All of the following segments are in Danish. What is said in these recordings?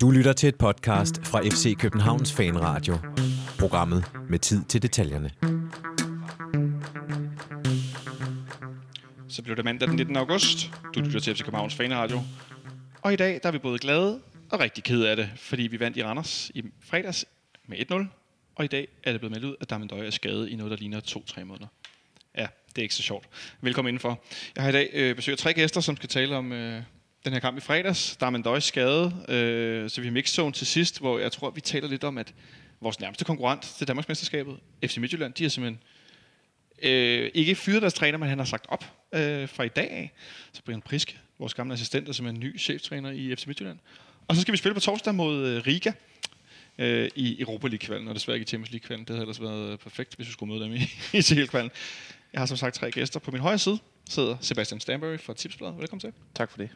Du lytter til et podcast fra FC Københavns Fanradio. Programmet med tid til detaljerne. Så blev det mandag den 19. august. Du lytter til FC Københavns Fanradio. Og i dag der er vi både glade og rigtig kede af det, fordi vi vandt i Randers i fredags med 1-0. Og i dag er det blevet meldt ud, at Damendøje er skadet i noget, der ligner 2-3 måneder. Ja, det er ikke så sjovt. Velkommen indenfor. Jeg har i dag øh, besøgt tre gæster, som skal tale om øh, den her kamp i fredags. Der er Døje skade, øh, så vi har mixzone til sidst, hvor jeg tror, vi taler lidt om, at vores nærmeste konkurrent til Danmarksmesterskabet, FC Midtjylland, de har simpelthen øh, ikke fyret deres træner, men han har sagt op øh, fra i dag af. Så Brian Priske, vores gamle assistent, er simpelthen ny cheftræner i FC Midtjylland. Og så skal vi spille på torsdag mod øh, Riga øh, i Europa League-kvalen, og desværre ikke i Champions League-kvalen. Det havde ellers været perfekt, hvis vi skulle møde dem i, i CL-kvalen. Jeg har som sagt tre gæster. På min højre side sidder Sebastian Stanbury fra Tipsbladet. Velkommen til. Tak for det.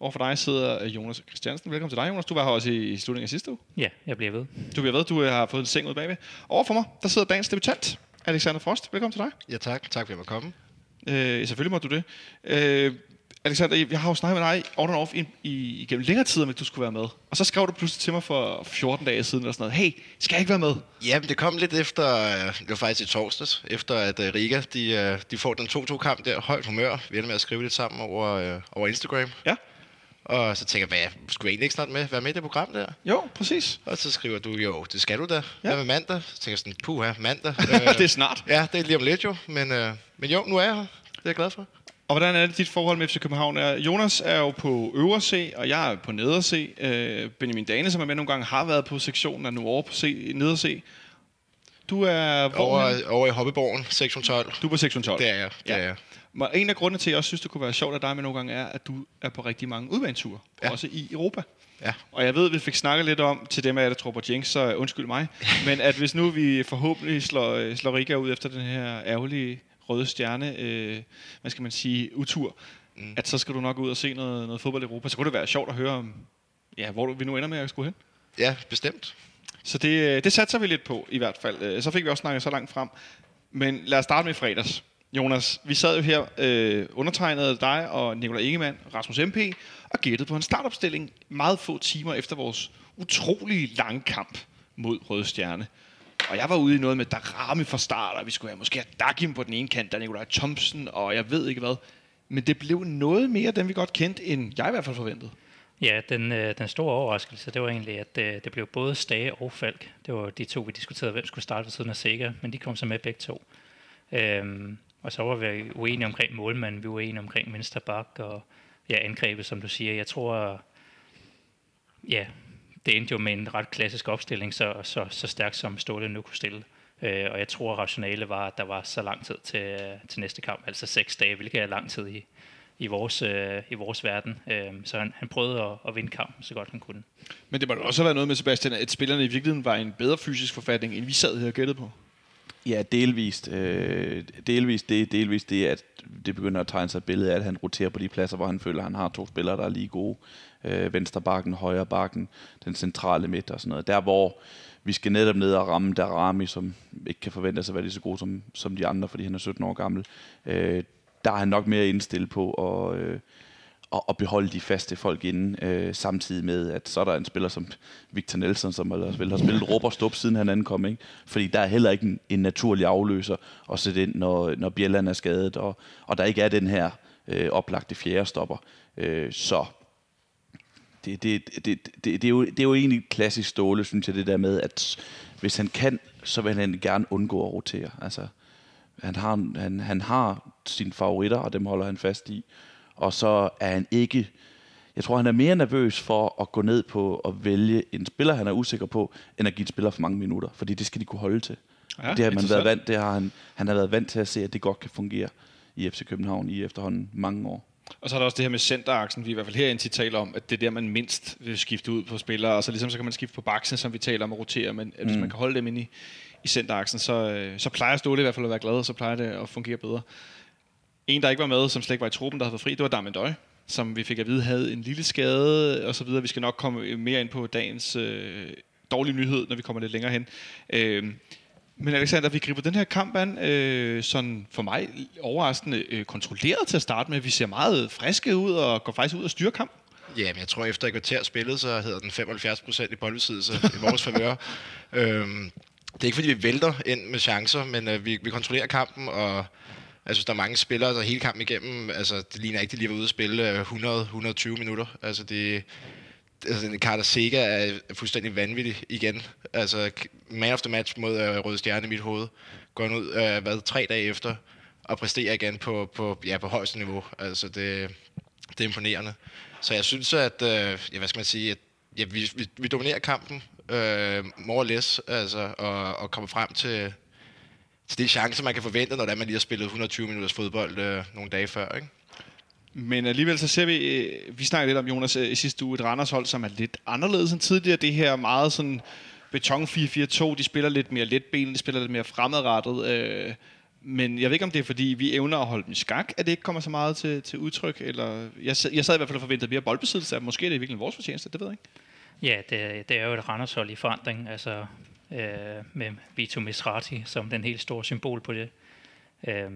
Over for dig sidder Jonas Christiansen. Velkommen til dig, Jonas. Du var her også i, i slutningen af sidste uge. Ja, jeg bliver ved. Du bliver ved. Du har fået en seng ud bagved. Over for mig, der sidder dagens debutant, Alexander Frost. Velkommen til dig. Ja, tak. Tak for, at jeg komme. Øh, selvfølgelig må du det. Øh, Alexander, jeg har jo snakket med dig on and off i, i, igennem længere tid, om at du skulle være med. Og så skrev du pludselig til mig for 14 dage siden, og sådan noget, hey, skal jeg ikke være med? Jamen, det kom lidt efter, øh, det var faktisk i torsdags, efter at øh, Riga, de, øh, de får den 2-2-kamp der, højt humør. Vi ender med at skrive lidt sammen over, over Instagram. Ja. Og så tænker jeg, hvad, skulle jeg egentlig ikke snart med, være med i det program der? Jo, præcis. Og så skriver du, jo, det skal du da. Ja. Hvad med mandag? Så tænker jeg sådan, puha, mandag. det er snart. Ja, det er lige om lidt jo. Men, øh, men jo, nu er jeg her. Det er jeg glad for. Og hvordan er det dit forhold med FC København? Er, Jonas er jo på øvre C, og jeg er på neder C. Øh, Benjamin Dane, som er med nogle gange, har været på sektionen, er nu over på C, neder C. Du er... Over, over i Hoppeborgen, sektion 12. Du er på sektion 12. Det er jeg. Det ja. er jeg. Men en af grundene til, at jeg også synes, det kunne være sjovt at dig med nogle gange, er, at du er på rigtig mange udbaneture. Ja. Også i Europa. Ja. Og jeg ved, at vi fik snakket lidt om, til dem af jer, der tror på Jinx, så undskyld mig. men at hvis nu vi forhåbentlig slår, slår Riga ud efter den her ærgerlige røde stjerne, øh, hvad skal man sige, utur, mm. at så skal du nok ud og se noget, noget fodbold i Europa. Så kunne det være sjovt at høre om, ja, hvor vi nu ender med at skulle hen. Ja, bestemt. Så det, øh, det satser vi lidt på, i hvert fald. Øh, så fik vi også snakket så langt frem. Men lad os starte med fredags. Jonas, vi sad jo her, øh, undertegnede dig og Nikolaj Ingemann, Rasmus MP, og gættede på en startopstilling meget få timer efter vores utrolig lange kamp mod Røde Stjerne. Og jeg var ude i noget med Darami fra start, og vi skulle have måske have Dagim på den ene kant, der Nikolaj Thompson, og jeg ved ikke hvad. Men det blev noget mere, den vi godt kendte, end jeg i hvert fald forventede. Ja, den, øh, den store overraskelse, det var egentlig, at øh, det blev både Stage og Falk. Det var de to, vi diskuterede, hvem skulle starte ved siden af Sega, men de kom så med begge to. Øhm, og så var vi uenige omkring målmanden, vi var uenige omkring venstre bak og ja, angrebet, som du siger. Jeg tror, ja, det endte jo med en ret klassisk opstilling, så, så, så stærkt som Ståle nu kunne stille. Øh, og jeg tror, at rationale var, at der var så lang tid til, øh, til næste kamp, altså seks dage, hvilket er lang tid i, i vores, øh, i vores verden. Øh, så han, han prøvede at, at vinde kampen så godt han kunne. Men det må også have været noget med, Sebastian, at spillerne i virkeligheden var i en bedre fysisk forfatning, end vi sad her og gættede på. Ja, delvist. Øh, delvist det, delvist det, at det begynder at tegne sig et billede af, at han roterer på de pladser, hvor han føler, at han har to spillere, der er lige gode. Øh, venstre bakken, højre bakken, den centrale midt og sådan noget. Der, hvor vi skal netop ned og ramme Darami, som ikke kan forvente sig at være lige så god som, som de andre, fordi han er 17 år gammel. Øh, der er han nok mere indstillet på at, øh, at, at beholde de faste folk inde, øh, samtidig med, at så er der en spiller som Victor Nelson, som ellers vel har spillet råb og stup, siden han ankom. Ikke? Fordi der er heller ikke en, en naturlig afløser at sætte ind, når, når Bjelland er skadet, og, og der ikke er den her øh, oplagte fjerde stopper. Øh, så det, det, det, det, det, er jo, det er jo egentlig klassisk Ståle, synes jeg, det der med, at hvis han kan, så vil han gerne undgå at rotere. Altså, han har, han, han har sine favoritter, og dem holder han fast i og så er han ikke... Jeg tror, han er mere nervøs for at gå ned på at vælge en spiller, han er usikker på, end at give en spiller for mange minutter. Fordi det skal de kunne holde til. Ja, det har man været vant, det har han, han har været vant til at se, at det godt kan fungere i FC København i efterhånden mange år. Og så er der også det her med centeraksen, vi i hvert fald her indtil taler om, at det er der, man mindst vil skifte ud på spillere, og så ligesom så kan man skifte på baksen, som vi taler om at rotere, men mm. hvis man kan holde dem ind i, i centeraksen, så, øh, så plejer Ståle i hvert fald at være glad, og så plejer det at fungere bedre. En, der ikke var med, som slet ikke var i truppen, der havde været fri, det var Darmen Døj, som vi fik at vide havde en lille skade og så videre. Vi skal nok komme mere ind på dagens øh, dårlige nyhed, når vi kommer lidt længere hen. Øh, men Alexander, vi griber den her kamp an, øh, sådan for mig overraskende øh, kontrolleret til at starte med. Vi ser meget friske ud og går faktisk ud og styrer kamp. Ja, men jeg tror, efter et kvarter spillet, så hedder den 75 procent i boldbesiddelse i vores favør. Øhm, det er ikke, fordi vi vælter ind med chancer, men øh, vi, vi kontrollerer kampen, og altså, jeg synes, der er mange spillere, der hele kampen igennem, altså det ligner ikke, de lige var ude at spille øh, 100-120 minutter. Altså det, altså, Carter Sega er fuldstændig vanvittig igen. Altså, man of the match mod øh, Røde Stjerne i mit hoved. Går ud, øh, hvad, tre dage efter, og præsterer igen på, på, ja, på højeste niveau. Altså, det, det er imponerende. Så jeg synes, at, øh, ja, hvad skal man sige, at ja, vi, vi, vi dominerer kampen, øh, more or less, altså, og, og komme frem til, til de chancer, man kan forvente, når man lige har spillet 120 minutters fodbold øh, nogle dage før, ikke? Men alligevel så ser vi, øh, vi snakkede lidt om Jonas øh, i sidste uge, et Randers hold, som er lidt anderledes end tidligere. Det her meget sådan beton 4-4-2, de spiller lidt mere letben, de spiller lidt mere fremadrettet. Øh, men jeg ved ikke, om det er, fordi vi evner at holde dem i skak, at det ikke kommer så meget til, til udtryk. Eller, jeg, jeg sad i hvert fald og forventede mere boldbesiddelse, måske er det virkelig vores fortjeneste, det ved jeg ikke. Ja, det, det er jo et Randers-hold i forandring, altså øh, med Vito Misrati som den helt store symbol på det. Øh,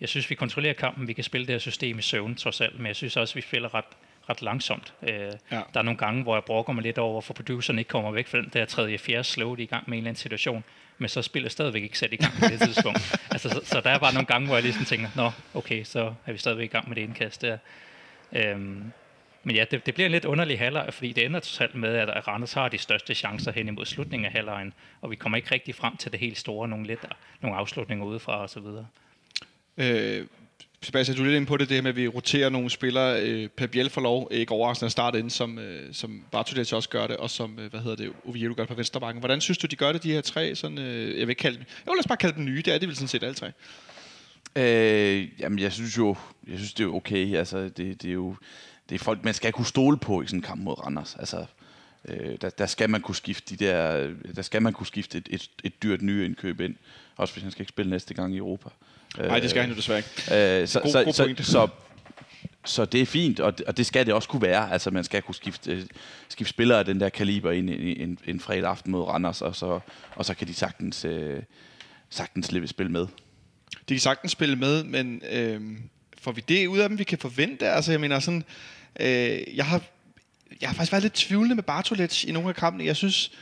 jeg synes, vi kontrollerer kampen. Vi kan spille det her system i søvn, trods alt. Men jeg synes også, vi spiller ret, ret langsomt. Øh, ja. Der er nogle gange, hvor jeg brokker mig lidt over, for produceren ikke kommer væk fra den der tredje, fjerde slow, i gang med en eller anden situation. Men så spiller stadigvæk ikke sat i gang på det tidspunkt. altså, så, så, der er bare nogle gange, hvor jeg ligesom tænker, nå, okay, så er vi stadigvæk i gang med det indkast der. Øhm, men ja, det, det bliver en lidt underlig halvleg, fordi det ender totalt med, at Randers har de største chancer hen imod slutningen af halvlejen, og vi kommer ikke rigtig frem til det helt store, nogle, lidt, nogle afslutninger udefra osv. Øh, Sebastian, du er lidt inde på det, det her med, at vi roterer nogle spillere. Øh, Pep Biel får lov, ikke overraskende at starte ind, som, øh, som Bartolets også gør det, og som, øh, hvad hedder det, Oviedo gør det på venstrebakken. Hvordan synes du, de gør det, de her tre? Sådan, øh, jeg vil ikke kalde dem, jeg vil bare kalde dem nye, det er det vel sådan set alle tre. Øh, jamen, jeg synes jo, jeg synes, det er okay. Altså, det, det er jo, det er folk, man skal kunne stole på i sådan en kamp mod Randers. Altså, øh, der, der, skal man kunne skifte de der, der skal man kunne skifte et, et, et dyrt nye indkøb ind. Også hvis han skal ikke spille næste gang i Europa. Nej, det skal han jo desværre ikke. Øh, så, god, så, god så, så, så det er fint, og det, og det skal det også kunne være. Altså, man skal kunne skifte, skifte spillere af den der kaliber ind en, en, en fredag aften mod Randers, og så, og så kan de sagtens, øh, sagtens leve spil med. De kan sagtens spille med, men øh, får vi det ud af dem, vi kan forvente? Altså, jeg mener sådan, øh, jeg har jeg har faktisk været lidt tvivlende med Bartolets i nogle af kampene. Jeg synes,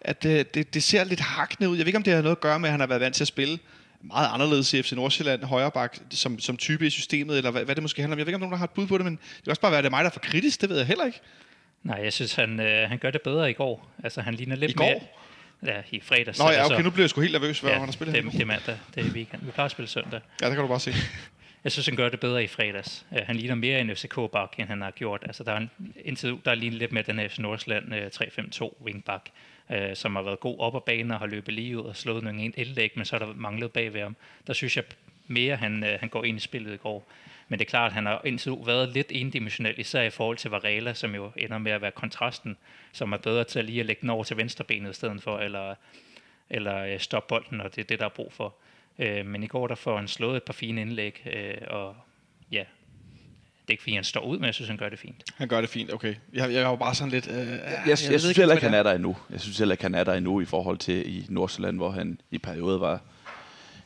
at det, det, det ser lidt hakkende ud. Jeg ved ikke, om det har noget at gøre med, at han har været vant til at spille meget anderledes i FC Nordsjælland, højreback, som, som type i systemet, eller hvad, hvad det måske handler om. Jeg ved ikke, om nogen der har et bud på det, men det kan også bare være, at det er mig, der er for kritisk. Det ved jeg heller ikke. Nej, jeg synes, han, øh, han gør det bedre i går. Altså, han ligner lidt I går? mere... Ja, i fredags. Nå ja, okay, nu bliver jeg sgu helt nervøs, hvad ja, han har spillet det, det er mandag, det er weekend. Vi plejer at spille søndag. Ja, det kan du bare se. Jeg synes, han gør det bedre i fredags. Uh, han ligner mere en FCK-bak, end han har gjort. Altså, der er en, indtil der er lige lidt med den her Nordsjælland øh, uh, 3-5-2 wingback øh, som har været god op ad banen og har løbet lige ud og slået nogle indlæg, men så er der manglet bagved ham. Der synes jeg mere, han, øh, han går ind i spillet i går. Men det er klart, at han har indtil været lidt endimensionel, især i forhold til Varela, som jo ender med at være kontrasten, som er bedre til at lige at lægge den over til venstrebenet i stedet for, eller, eller øh, stoppe bolden, og det er det, der er brug for. Øh, men i går der får han slået et par fine indlæg, øh, og ja, det er ikke fordi, han står ud, men jeg synes, han gør det fint. Han gør det fint, okay. Jeg, jeg var bare sådan lidt... Øh, jeg, jeg, jeg, jeg synes heller ikke, han er der endnu. Jeg synes heller ikke, han er der endnu i forhold til i Nordsjælland, hvor han i perioder var...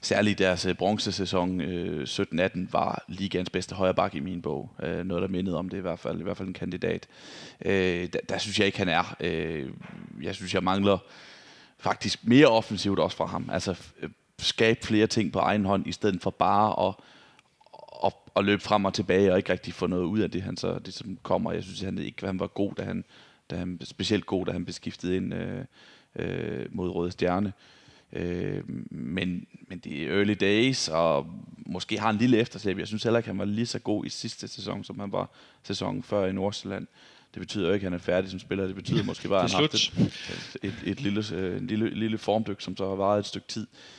Særligt deres øh, bronzesæson øh, 17-18 var ligaens bedste højreback i min bog. Øh, noget, der mindede om det i hvert fald. I hvert fald en kandidat. Øh, der, der synes jeg ikke, han er. Øh, jeg synes, jeg mangler faktisk mere offensivt også fra ham. Altså øh, skabe flere ting på egen hånd, i stedet for bare at at løbe frem og tilbage og ikke rigtig få noget ud af det, han så det som kommer. Jeg synes, han ikke han var god, da han, da han specielt god, da han beskiftede ind øh, øh, mod Røde Stjerne. Øh, men, men det er early days, og måske har en lille efterslæb. Jeg synes heller ikke, han var lige så god i sidste sæson, som han var sæsonen før i Nordsjælland. Det betyder jo ikke, at han er færdig som spiller. Det betyder måske bare, at han har haft et, et, et, lille, øh, en lille, lille formdyk, som så har varet et stykke tid. Øh,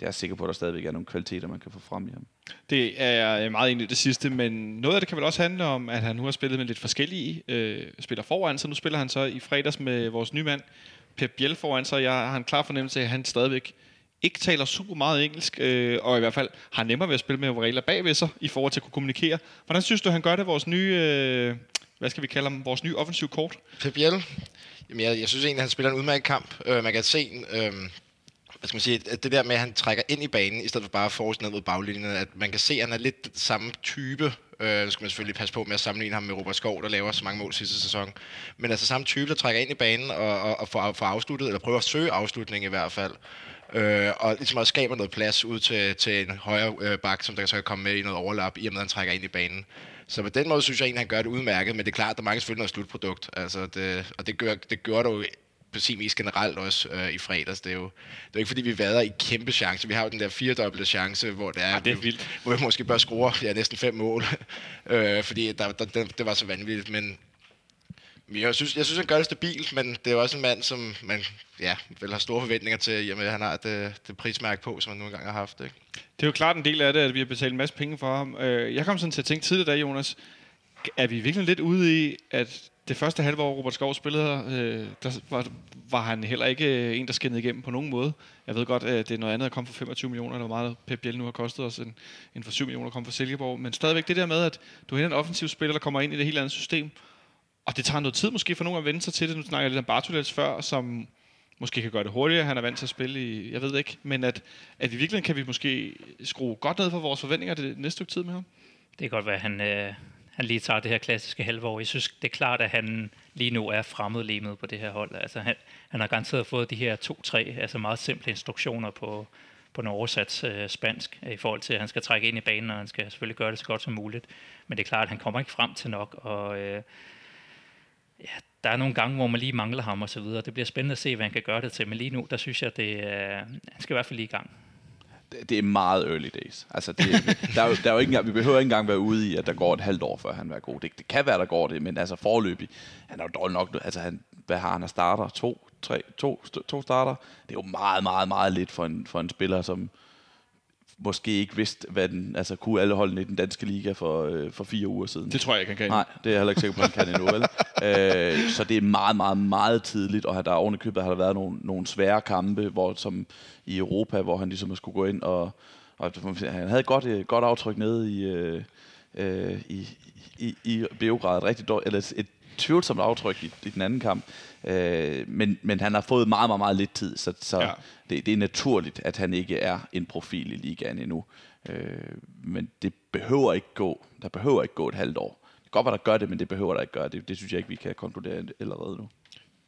jeg er sikker på, at der stadigvæk er nogle kvaliteter, man kan få frem i ham. Det er jeg meget enig i det sidste, men noget af det kan vel også handle om, at han nu har spillet med lidt forskellige øh, spiller foran, så nu spiller han så i fredags med vores nye mand, Pep Biel foran, så jeg har en klar fornemmelse af, at han stadigvæk ikke taler super meget engelsk, øh, og i hvert fald har nemmere ved at spille med regler bagved sig, i forhold til at kunne kommunikere. Hvordan synes du, han gør det, vores nye, øh, hvad skal vi kalde ham, vores nye offensiv kort? Pep Biel? Jamen, jeg, jeg synes egentlig, at han spiller en udmærket kamp. Øh, man kan se, øh, hvad skal man sige, at det der med, at han trækker ind i banen, i stedet for bare at forrest ned mod baglinjen, at man kan se, at han er lidt samme type Øh, nu skal man selvfølgelig passe på med at sammenligne ham med Robert Skov, der laver så mange mål sidste sæson. Men altså samme type, der trækker ind i banen og, og, og får, får afsluttet, eller prøver at søge afslutning i hvert fald. Øh, og ligesom også skaber noget plads ud til, til en højre øh, bak, som der så kan komme med i noget overlap, i og med at han trækker ind i banen. Så på den måde synes jeg egentlig, han gør det udmærket, men det er klart, at der mangler selvfølgelig noget slutprodukt. Altså det, og det gør, det gør der jo på sin vis generelt også øh, i fredags. Det er jo det er jo ikke fordi, vi vader i kæmpe chancer. Vi har jo den der firedobbelte chance, hvor det er, Ja, det er vildt. hvor vi måske bør score ja, næsten fem mål. øh, fordi der, der, det, det var så vanvittigt. Men jeg synes, jeg synes, han gør det stabilt, men det er jo også en mand, som man ja, vel har store forventninger til, i og med at han har det, det prismærke på, som han nogle gange har haft. Ikke? Det er jo klart en del af det, at vi har betalt en masse penge for ham. Øh, Jeg kom sådan til at tænke tidligere da, Jonas, er vi virkelig lidt ude i, at det første halve år, Robert Skov spillede øh, der var, var han heller ikke øh, en, der skinnede igennem på nogen måde. Jeg ved godt, at det er noget andet at komme for 25 millioner, eller hvor meget Pep Biel nu har kostet os, end, end for 7 millioner at komme fra Silkeborg. Men stadigvæk det der med, at du er en offensiv spiller, der kommer ind i det helt andet system, og det tager noget tid måske for nogen at vende sig til det. Nu snakker jeg lidt om Bartolets før, som måske kan gøre det hurtigere. Han er vant til at spille i, jeg ved ikke, men at, at i virkeligheden kan vi måske skrue godt ned for vores forventninger det næste stykke tid med ham. Det kan godt være, at han, øh, han lige tager det her klassiske halve år. Jeg synes, det er klart, at han lige nu er fremmedlemet på det her hold. Altså, han, han har garanteret fået de her to-tre altså meget simple instruktioner på, på en oversat øh, spansk, øh, i forhold til, at han skal trække ind i banen, og han skal selvfølgelig gøre det så godt som muligt. Men det er klart, at han kommer ikke frem til nok, og øh, ja, der er nogle gange, hvor man lige mangler ham og så videre. Det bliver spændende at se, hvad han kan gøre det til, men lige nu, der synes jeg, det øh, han skal i hvert fald lige i gang det, er meget early days. Altså, det, der, er jo, der er jo ikke engang, vi behøver ikke engang være ude i, at der går et halvt år, før han er god. Det, det kan være, der går det, men altså forløbig, han er jo dårlig nok, altså han, hvad har han af starter? To, tre, to, st- to starter? Det er jo meget, meget, meget lidt for en, for en spiller, som måske ikke vidste, hvad den, altså kunne alle holdene i den danske liga for, øh, for fire uger siden. Det tror jeg ikke, han kan. Nej, det er jeg heller ikke sikker på, han kan endnu, vel? øh, så det er meget, meget, meget tidligt, og der er oven i købet har der været nogle, nogle svære kampe, hvor, som i Europa, hvor han ligesom skulle gå ind og, og han havde et godt, øh, godt aftryk nede i, øh, øh, i, i, i Beograd, et rigtig dårligt, eller et tvivlsomt aftryk i, i den anden kamp. Øh, men, men han har fået meget, meget, meget lidt tid, så, så Ja. det, det er naturligt, at han ikke er en profil i ligaen endnu. Øh, men det behøver ikke gå. Der behøver ikke gå et halvt år. Det kan godt være, der gør det, men det behøver der ikke gøre. Det, det synes jeg ikke, vi kan konkludere allerede nu.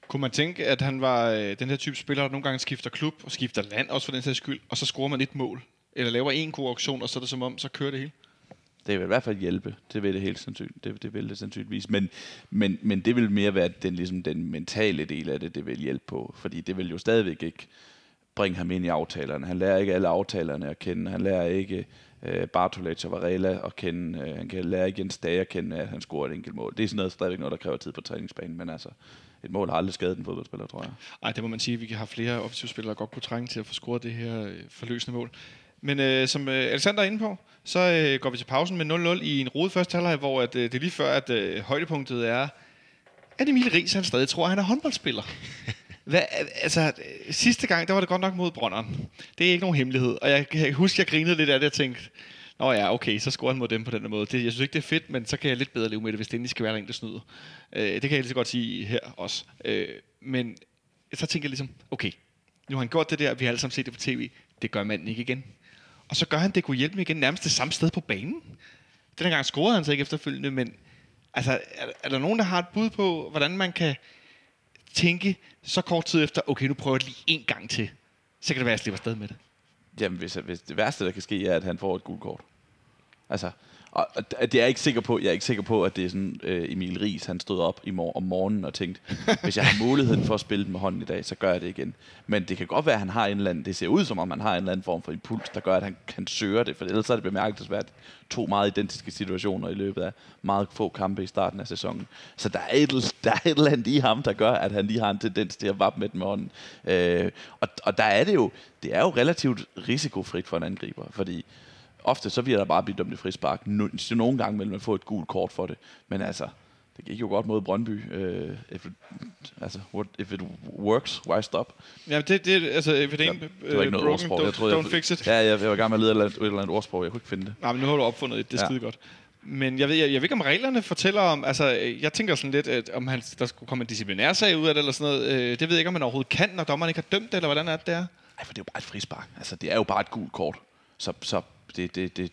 Kunne man tænke, at han var øh, den her type spiller, der nogle gange skifter klub og skifter land, også for den sags skyld, og så scorer man et mål? Eller laver en god auktion, og så er det som om, så kører det hele? Det vil i hvert fald hjælpe. Det vil det helt sandsynligt. Det, det vil det sandsynligvis. Men, men, men det vil mere være den, ligesom den mentale del af det, det vil hjælpe på. Fordi det vil jo stadigvæk ikke bringe ham ind i aftalerne. Han lærer ikke alle aftalerne at kende. Han lærer ikke øh, Bartolets og Varela at kende. Øh, han kan lære ikke Jens Dage at kende, at han scorer et enkelt mål. Det er sådan noget, stadigvæk noget, der kræver tid på træningsbanen. Men altså, et mål har aldrig skadet en fodboldspiller, tror jeg. Nej, det må man sige. Vi har flere offensive spillere, der godt kunne trænge til at få scoret det her øh, forløsende mål. Men øh, som øh, Alexander er inde på, så øh, går vi til pausen med 0-0 i en rodet første halvleg, hvor at, øh, det er lige før, at øh, højdepunktet er, at Emil Ries han stadig tror, at han er håndboldspiller. Hvad, altså, øh, sidste gang, der var det godt nok mod Brønderen. Det er ikke nogen hemmelighed. Og jeg kan huske, jeg grinede lidt af det og tænkte, Nå ja, okay, så scorer han mod dem på den her måde. Det, jeg synes ikke, det er fedt, men så kan jeg lidt bedre leve med det, hvis det endelig skal være der en, der snyder. Øh, det kan jeg lige så godt sige her også. Øh, men så tænker jeg ligesom, okay, nu har han gjort det der, vi har alle sammen set det på tv, det gør manden ikke igen. Og så gør han det kunne hjælpe mig igen nærmest det samme sted på banen. Den gang scorede han så ikke efterfølgende, men altså, er, er der nogen, der har et bud på, hvordan man kan tænke så kort tid efter, okay, nu prøver jeg det lige en gang til. Så kan det være, at jeg slipper afsted med det. Jamen, hvis, hvis det værste, der kan ske, er, at han får et gult kort. Altså, og, og det er jeg ikke sikker på. Jeg er ikke sikker på, at det er sådan, øh, Emil Ries, han stod op i mor- om morgenen og tænkte, hvis jeg har muligheden for at spille den med hånden i dag, så gør jeg det igen. Men det kan godt være, at han har en eller anden, det ser ud som om, han har en eller anden form for impuls, der gør, at han kan søge det, for ellers er det bemærkelsesværdigt to meget identiske situationer i løbet af meget få kampe i starten af sæsonen. Så der er et, der er et eller andet i ham, der gør, at han lige har en tendens til at vappe med den med hånden. Øh, og, og der er det jo, det er jo relativt risikofrit for en angriber, fordi ofte så bliver der bare blivet dømt et frispark. No, nogle gange vil man få et gult kort for det. Men altså, det gik jo godt mod Brøndby. Uh, if, it, altså, what, if it works, why stop? Ja, det, det altså, if it ain't Ja, det var ikke noget broken, ordsprog. don't, Jeg troede, don't jeg, fix it. Ja, jeg, jeg var i gang med at lede et eller andet, et eller andet ordsprog. Jeg kunne ikke finde det. Nej, men nu har du opfundet et, det er Ja. skide godt. Men jeg ved, jeg, jeg ved ikke, om reglerne fortæller om... Altså, jeg tænker sådan lidt, at om han, der skulle komme en disciplinærsag ud af det, eller sådan noget. Øh, det ved jeg ikke, om man overhovedet kan, når dommeren ikke har dømt det, eller hvordan er det, der? Nej, for det er jo bare et frispark. Altså, det er jo bare et gult kort. Så, så det, det, det,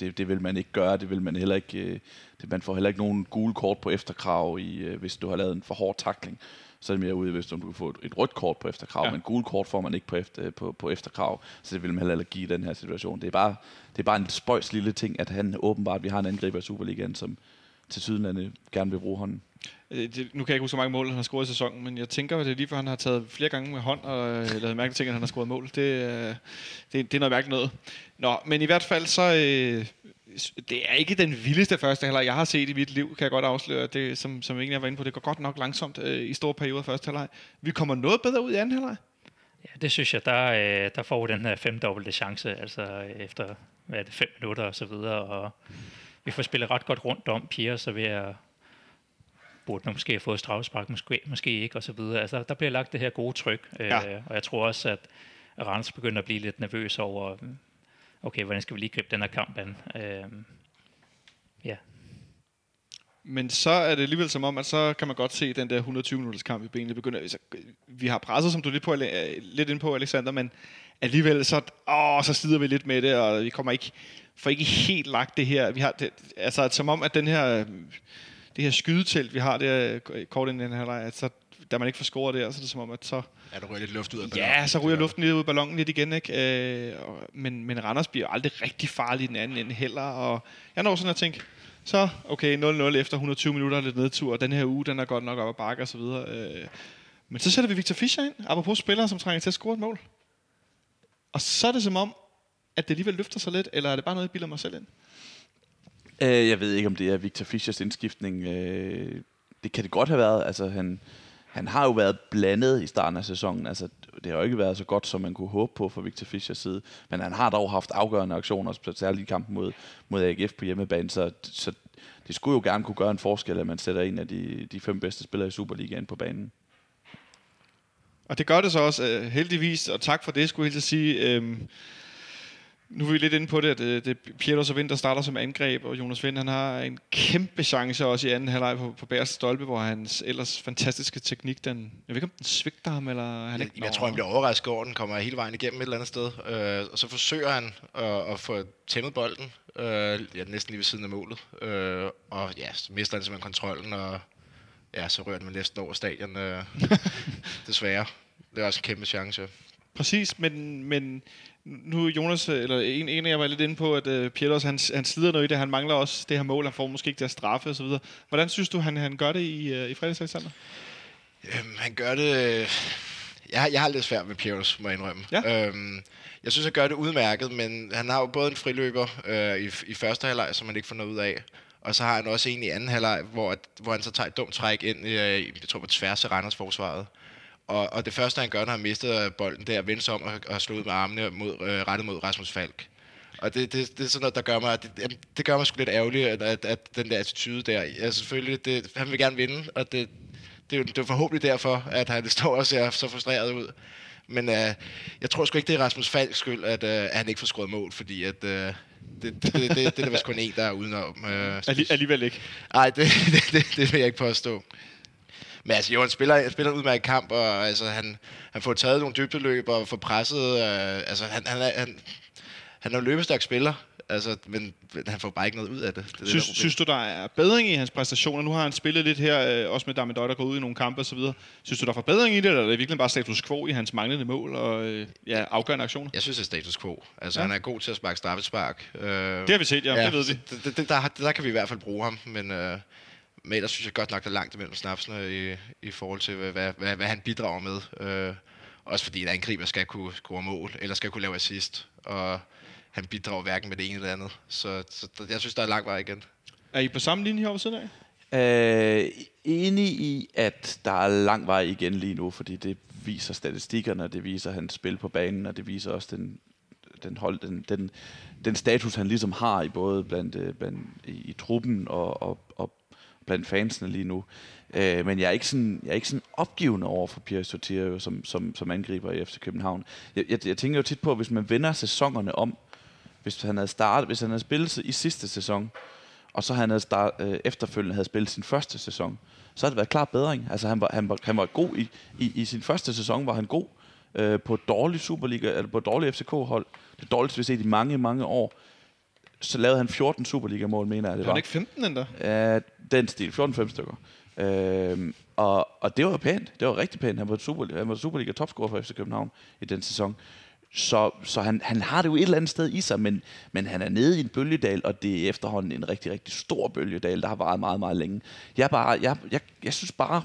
det, det vil man ikke gøre. Det vil man heller ikke. Øh, det, man får heller ikke nogen gule kort på efterkrav, i, øh, hvis du har lavet en for hård takling. Så er det mere ude, hvis du kan få et rødt kort på efterkrav, ja. men gule kort får man ikke på, efter, på, på efterkrav, så det vil man heller ikke give i den her situation. Det er bare, det er bare en spøjs lille ting, at han åbenbart, vi har en angriber i Superligaen, som til Sydlandet gerne vil bruge hånden. Øh, det, nu kan jeg ikke huske, så mange mål han har scoret i sæsonen, men jeg tænker, at det er lige før, han har taget flere gange med hånd, og øh, lavet mærke til, at han har scoret mål. Det, øh, det, det er noget mærkeligt noget. Nå, men i hvert fald så... Øh, det er ikke den vildeste første halvleg, jeg har set i mit liv, kan jeg godt afsløre. Det, som, som egentlig jeg var inde på, det går godt nok langsomt øh, i store perioder første halvleg. Vi kommer noget bedre ud i anden halvleg. Ja, det synes jeg, der, øh, der får vi den her femdobbelte chance, altså efter hvad er det, fem minutter og så videre, og vi får spillet ret godt rundt om. Pierre så ved at burde man måske have fået straffespark, måske, måske ikke, og så videre. Altså, der bliver lagt det her gode tryk, øh, ja. og jeg tror også, at Randers begynder at blive lidt nervøs over, okay, hvordan skal vi lige gribe den her kamp an? Øh, ja. Men så er det alligevel som om, at så kan man godt se den der 120 minutters kamp i benene begynder. Altså, vi har presset, som du lidt, på, lidt ind på, Alexander, men alligevel så, åh, så slider vi lidt med det, og vi kommer ikke, får ikke helt lagt det her. Vi har det, altså, som om, at den her det her skydetelt, vi har der kort inden den her leg, at så, da man ikke får scoret der, så er det som om, at så... Ja, der ryger lidt luft ud af ballonen. Ja, så ryger luften lidt ud af ballonen lidt igen, ikke? Øh, og, men, men Randers bliver aldrig rigtig farlig i den anden ende heller, og jeg når sådan at tænke, så okay, 0-0 efter 120 minutter lidt nedtur, og den her uge, den er godt nok op ad bakke og så videre. Øh, men så sætter vi Victor Fischer ind, apropos spillere, som trænger til at score et mål. Og så er det som om, at det alligevel løfter sig lidt, eller er det bare noget, jeg bilder mig selv ind? Øh, jeg ved ikke, om det er Victor Fischers indskiftning. Øh, det kan det godt have været. Altså, han, han har jo været blandet i starten af sæsonen. Altså, det har jo ikke været så godt, som man kunne håbe på fra Victor Fischers side. Men han har dog haft afgørende aktioner, særligt i kampen mod, mod AGF på hjemmebane. Så, så det skulle jo gerne kunne gøre en forskel, at man sætter en af de, de fem bedste spillere i Superligaen på banen. Og det gør det så også øh, heldigvis, og tak for det, skulle jeg helt sige. Øh, nu er vi lidt inde på det, at det, det er Pietro Savin, der starter som angreb, og Jonas Vind, han har en kæmpe chance også i anden halvleg på, på Bærs stolpe, hvor hans ellers fantastiske teknik, den, jeg ved ikke, om den svigter ham, eller han jeg, ikke Jeg tror, han bliver overrasket over, den kommer hele vejen igennem et eller andet sted, øh, og så forsøger han at, at få tæmmet bolden, øh, ja, næsten lige ved siden af målet, øh, og ja, så mister han simpelthen kontrollen, og ja, så rører den næsten over stadion, øh, desværre. Det er også en kæmpe chance. Præcis, men, men nu Jonas, eller en, en af jer var lidt inde på, at uh, Pieters, han, han slider noget i det. Han mangler også det her mål. Han får måske ikke det straffe osv. Hvordan synes du, han, han gør det i, uh, i fredags, Alexander? Øhm, han gør det... Jeg, jeg har lidt svært med Pieters, må jeg indrømme. Ja. Øhm, jeg synes, han gør det udmærket, men han har jo både en friløber øh, i, i første halvleg, som han ikke får noget ud af. Og så har han også en i anden halvleg, hvor, hvor han så tager et dumt træk ind, øh, i, jeg tror på tværs af Randers forsvaret. Og, og det første, han gør, når han mister bolden, det er at vende sig om og, og slå ud med armene mod, øh, rettet mod Rasmus Falk. Og det, det, det er sådan noget, der gør mig, det, det gør mig sgu lidt ærgerligt, at, at, at den der attitude der, ja, selvfølgelig, det, han vil gerne vinde, og det, det, er jo, det er forhåbentlig derfor, at han står og ser så frustreret ud. Men øh, jeg tror sgu ikke, det er Rasmus Falks skyld, at, øh, at han ikke får skåret mål, fordi at, øh, det, det, det, det, det er der vist kun en, der er udenom. Uh, Alligevel ikke? Nej, det, det, det, det vil jeg ikke påstå. Men altså, jo, han spiller, spiller en udmærket kamp, og altså, han, han får taget nogle dybdeløb og får presset. Øh, altså, han, han, er, han, han er en løbestærk spiller, altså, men han får bare ikke noget ud af det. det, synes, det synes du, der er bedring i hans præstationer? Nu har han spillet lidt her, øh, også med Dame der går ud i nogle kampe osv. Synes du, der er forbedring i det, eller er det virkelig bare status quo i hans manglende mål og øh, ja, afgørende aktioner? Jeg synes, det er status quo. Altså, ja. han er god til at sparke straffespark. Øh, det har vi set, ja, ja det ved vi. Det, det, der, der kan vi i hvert fald bruge ham, men... Øh, men ellers synes jeg godt nok, der er langt imellem snapsene i, i forhold til, hvad, hvad, hvad, hvad han bidrager med. Øh, også fordi en angriber skal kunne score mål, eller skal kunne lave assist. Og han bidrager hverken med det ene eller andet. Så, så jeg synes, der er lang vej igen. Er I på samme linje herovre siden af? Øh, enig i, at der er lang vej igen lige nu, fordi det viser statistikkerne, det viser hans spil på banen, og det viser også den, den, hold, den, den, den status, han ligesom har i både blandt, øh, blandt i, i truppen og, og, og blandt fansene lige nu. Øh, men jeg er ikke sådan, jeg er ikke sådan opgivende over for Pierre Sotirio som, som, som angriber i FC København. Jeg, jeg, jeg tænker jo tit på, at hvis man vender sæsonerne om, hvis han havde startet, hvis han havde spillet i sidste sæson, og så han havde start, øh, efterfølgende havde spillet sin første sæson, så havde det været klar bedring. Altså han var, han var, han var god i, i, i sin første sæson, var han god. øh, på et dårligt Superliga, eller på et dårligt FCK-hold. Det dårligste, vi har set i mange, mange år. Så lavede han 14 Superliga-mål, mener jeg, det Var var. det ikke 15 endda? Ja, den stil. 14-5 stykker. Øhm, og, og det var pænt. Det var rigtig pænt. Han var, super, han var Superliga topscorer for FC København i den sæson. Så, så han, han har det jo et eller andet sted i sig, men, men han er nede i en bølgedal, og det er efterhånden en rigtig, rigtig stor bølgedal, der har varet meget, meget længe. Jeg, bare, jeg, jeg, jeg synes bare,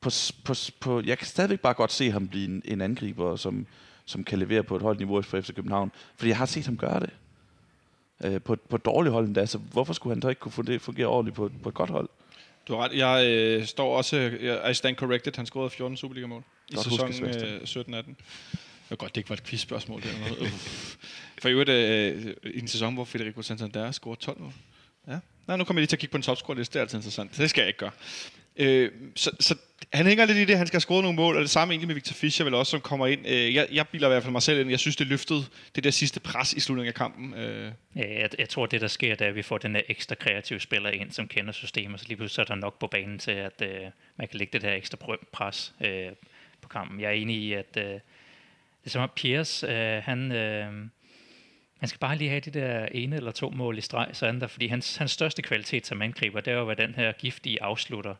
på, på, på, jeg kan stadigvæk bare godt se ham blive en, en angriber, som, som kan levere på et højt niveau for FC København. Fordi jeg har set ham gøre det. Øh, på, på et dårligt hold endda, så hvorfor skulle han så ikke kunne fungere, fungere ordentligt på, på et godt hold? Du har ret. Jeg øh, står også... Jeg, I stand corrected. Han scorede 14 Superliga-mål i sæsonen øh, 17-18. Det var godt, det ikke var et quizspørgsmål. Det noget. Uff. For i øvrigt, øh, øh, i en sæson, hvor Federico Santander scorede 12 mål. Ja. Nej, nu kommer jeg lige til at kigge på en topscore-liste. Det er altid interessant. Det skal jeg ikke gøre. Øh, så, så han hænger lidt i det, han skal have scoret nogle mål, og det samme egentlig med Victor Fischer vel også, som kommer ind. Øh, jeg, jeg bilder i hvert fald mig selv ind. Jeg synes, det løftede det der sidste pres i slutningen af kampen. Øh, Ja, jeg, jeg tror, det der sker, det er, at vi får den der ekstra kreative spiller ind, som kender systemet, så lige pludselig så er der nok på banen til, at øh, man kan lægge det der ekstra pres øh, på kampen. Jeg er enig i, at øh, det er som om Piers, øh, han, øh, han skal bare lige have de der ene eller to mål i streg, så han der, fordi hans, hans største kvalitet som angriber, det er jo være den her giftige afslutter.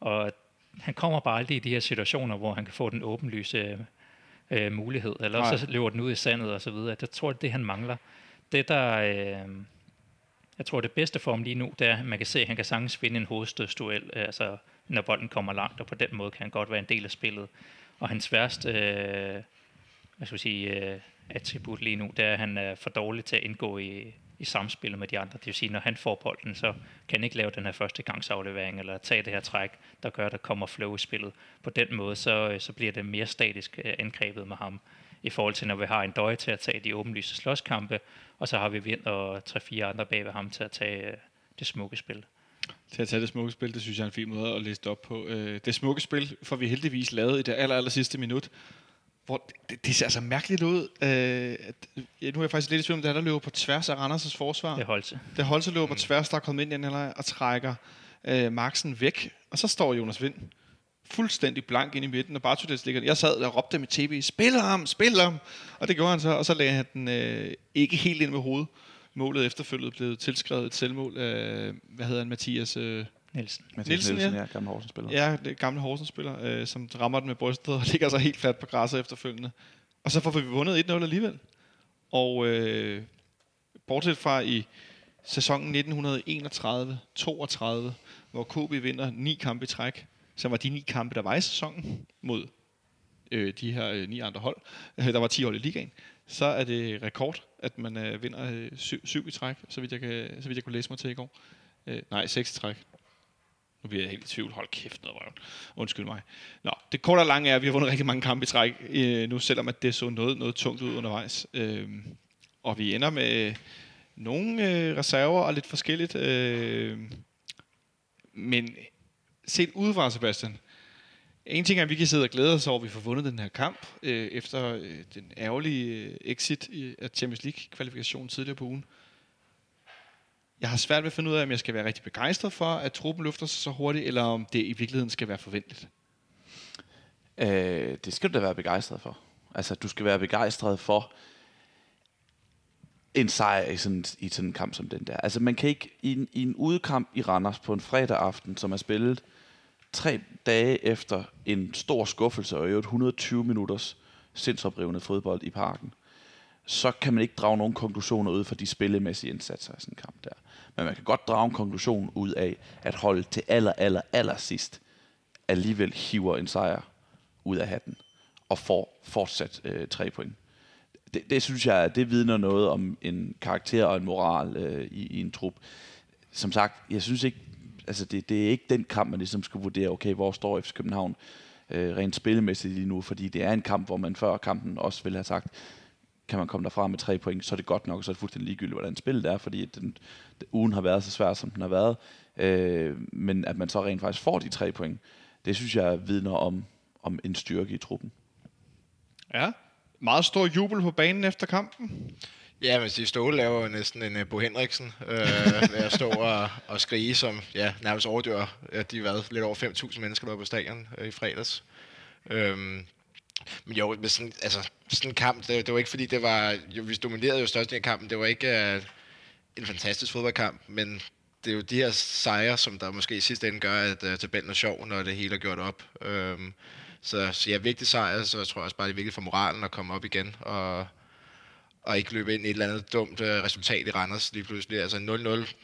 Og han kommer bare aldrig i de her situationer, hvor han kan få den åbenlyse øh, mulighed, eller Nej. også så løber den ud i sandet og så videre. Jeg tror, det er det, han mangler. Det, der, øh, jeg tror, det bedste for ham lige nu, det er, at man kan se, at han kan sagtens vinde en hovedstødsduel, øh, altså når bolden kommer langt, og på den måde kan han godt være en del af spillet. Og hans værste øh, hvad skal jeg sige, øh, attribut lige nu, det er, at han er for dårlig til at indgå i, i samspillet med de andre. Det vil sige, når han får bolden, så kan han ikke lave den her første gangsaflevering, eller tage det her træk, der gør, at der kommer flow i spillet. På den måde, så, øh, så bliver det mere statisk øh, angrebet med ham, i forhold til, når vi har en døje til at tage de åbenlyse slåskampe, og så har vi Vind og tre-fire andre bag ved ham til at tage øh, det smukke spil. til at tage det smukke spil. Det synes jeg er en fin måde at læse det op på. Øh, det smukke spil får vi heldigvis lavet i det aller, aller sidste minut. Hvor det, det ser altså mærkeligt ud. Øh, at, ja, nu er jeg faktisk lidt i tvivl om, det er, der løber på tværs af Randers' forsvar. Det holdt sig. Det Holse løber på tværs, der er kommet ind i den og trækker øh, Maxen væk. Og så står Jonas Vind fuldstændig blank ind i midten, og Bartolets ligger Jeg sad og råbte med tv, spil ham, spil ham! Og det gjorde han så, og så lagde han den øh, ikke helt ind med hovedet. Målet efterfølgende blev tilskrevet et selvmål af, hvad hedder han, Mathias... Øh, Nielsen. Mathias Nielsen, Nielsen, ja. ja. gamle Horsens-spiller. Ja, det gamle Horsens-spiller, øh, som rammer den med brystet og ligger så helt fladt på græsset efterfølgende. Og så får vi vundet 1-0 alligevel. Og øh, bortset fra i sæsonen 1931-32, hvor KB vinder ni kampe i træk, som var de ni kampe, der var i sæsonen mod øh, de her øh, ni andre hold. Øh, der var 10 hold i ligaen. Så er det rekord, at man øh, vinder øh, syv, syv i træk, så vidt, jeg kan, så vidt jeg kunne læse mig til i går. Øh, nej, seks i træk. Nu bliver jeg helt i tvivl. Hold kæft noget røven. Undskyld mig. Nå, det korte og lange er, at vi har vundet rigtig mange kampe i træk øh, nu, selvom at det så noget, noget tungt ud undervejs. Øh, og vi ender med nogle øh, reserver og lidt forskelligt. Øh, men set udefra, Sebastian, en ting er, at vi kan sidde og glæde os over, at vi får vundet den her kamp, øh, efter øh, den ærgerlige øh, exit i, af Champions League-kvalifikationen tidligere på ugen. Jeg har svært ved at finde ud af, om jeg skal være rigtig begejstret for, at truppen løfter sig så hurtigt, eller om det i virkeligheden skal være forventeligt. Øh, det skal du da være begejstret for. Altså, du skal være begejstret for en sejr i sådan, i sådan en kamp som den der. Altså, man kan ikke i en, i en udekamp i Randers på en fredag aften, som er spillet tre dage efter en stor skuffelse og i 120 minutters sindsoprivende fodbold i parken, så kan man ikke drage nogen konklusioner ud fra de spillemæssige indsatser i sådan en kamp der. Men man kan godt drage en konklusion ud af, at holdet til aller, aller, aller sidst alligevel hiver en sejr ud af hatten og får fortsat øh, tre point. Det, det synes jeg, det vidner noget om en karakter og en moral øh, i, i en trup. Som sagt, jeg synes ikke, altså det, det er ikke den kamp, man ligesom skal vurdere, okay, hvor står FC København øh, rent spillemæssigt lige nu, fordi det er en kamp, hvor man før kampen også ville have sagt, kan man komme derfra med tre point, så er det godt nok, og så er det fuldstændig ligegyldigt, hvordan spillet er, fordi den, den, ugen har været så svær, som den har været. Øh, men at man så rent faktisk får de tre point, det synes jeg vidner om, om en styrke i truppen. Ja. Meget stor jubel på banen efter kampen. Ja, men Steve Ståle laver jo næsten en uh, Bo Henriksen øh, ved at stå og, og skrige, som ja, nærmest overdør. Ja, de har været lidt over 5.000 mennesker, der på stadion øh, i fredags. Øhm, men jo, med sådan, altså, sådan en kamp, det, det var ikke fordi, det var... Jo, vi dominerede jo størst af kampen. Det var ikke uh, en fantastisk fodboldkamp, men det er jo de her sejre, som der måske i sidste ende gør, at uh, tabellen er sjov, når det hele er gjort op. Um, så, så ja, vigtig sejr, så jeg tror også bare, det er vigtigt for moralen at komme op igen, og, og ikke løbe ind i et eller andet dumt uh, resultat i Randers lige pludselig. Altså 0-0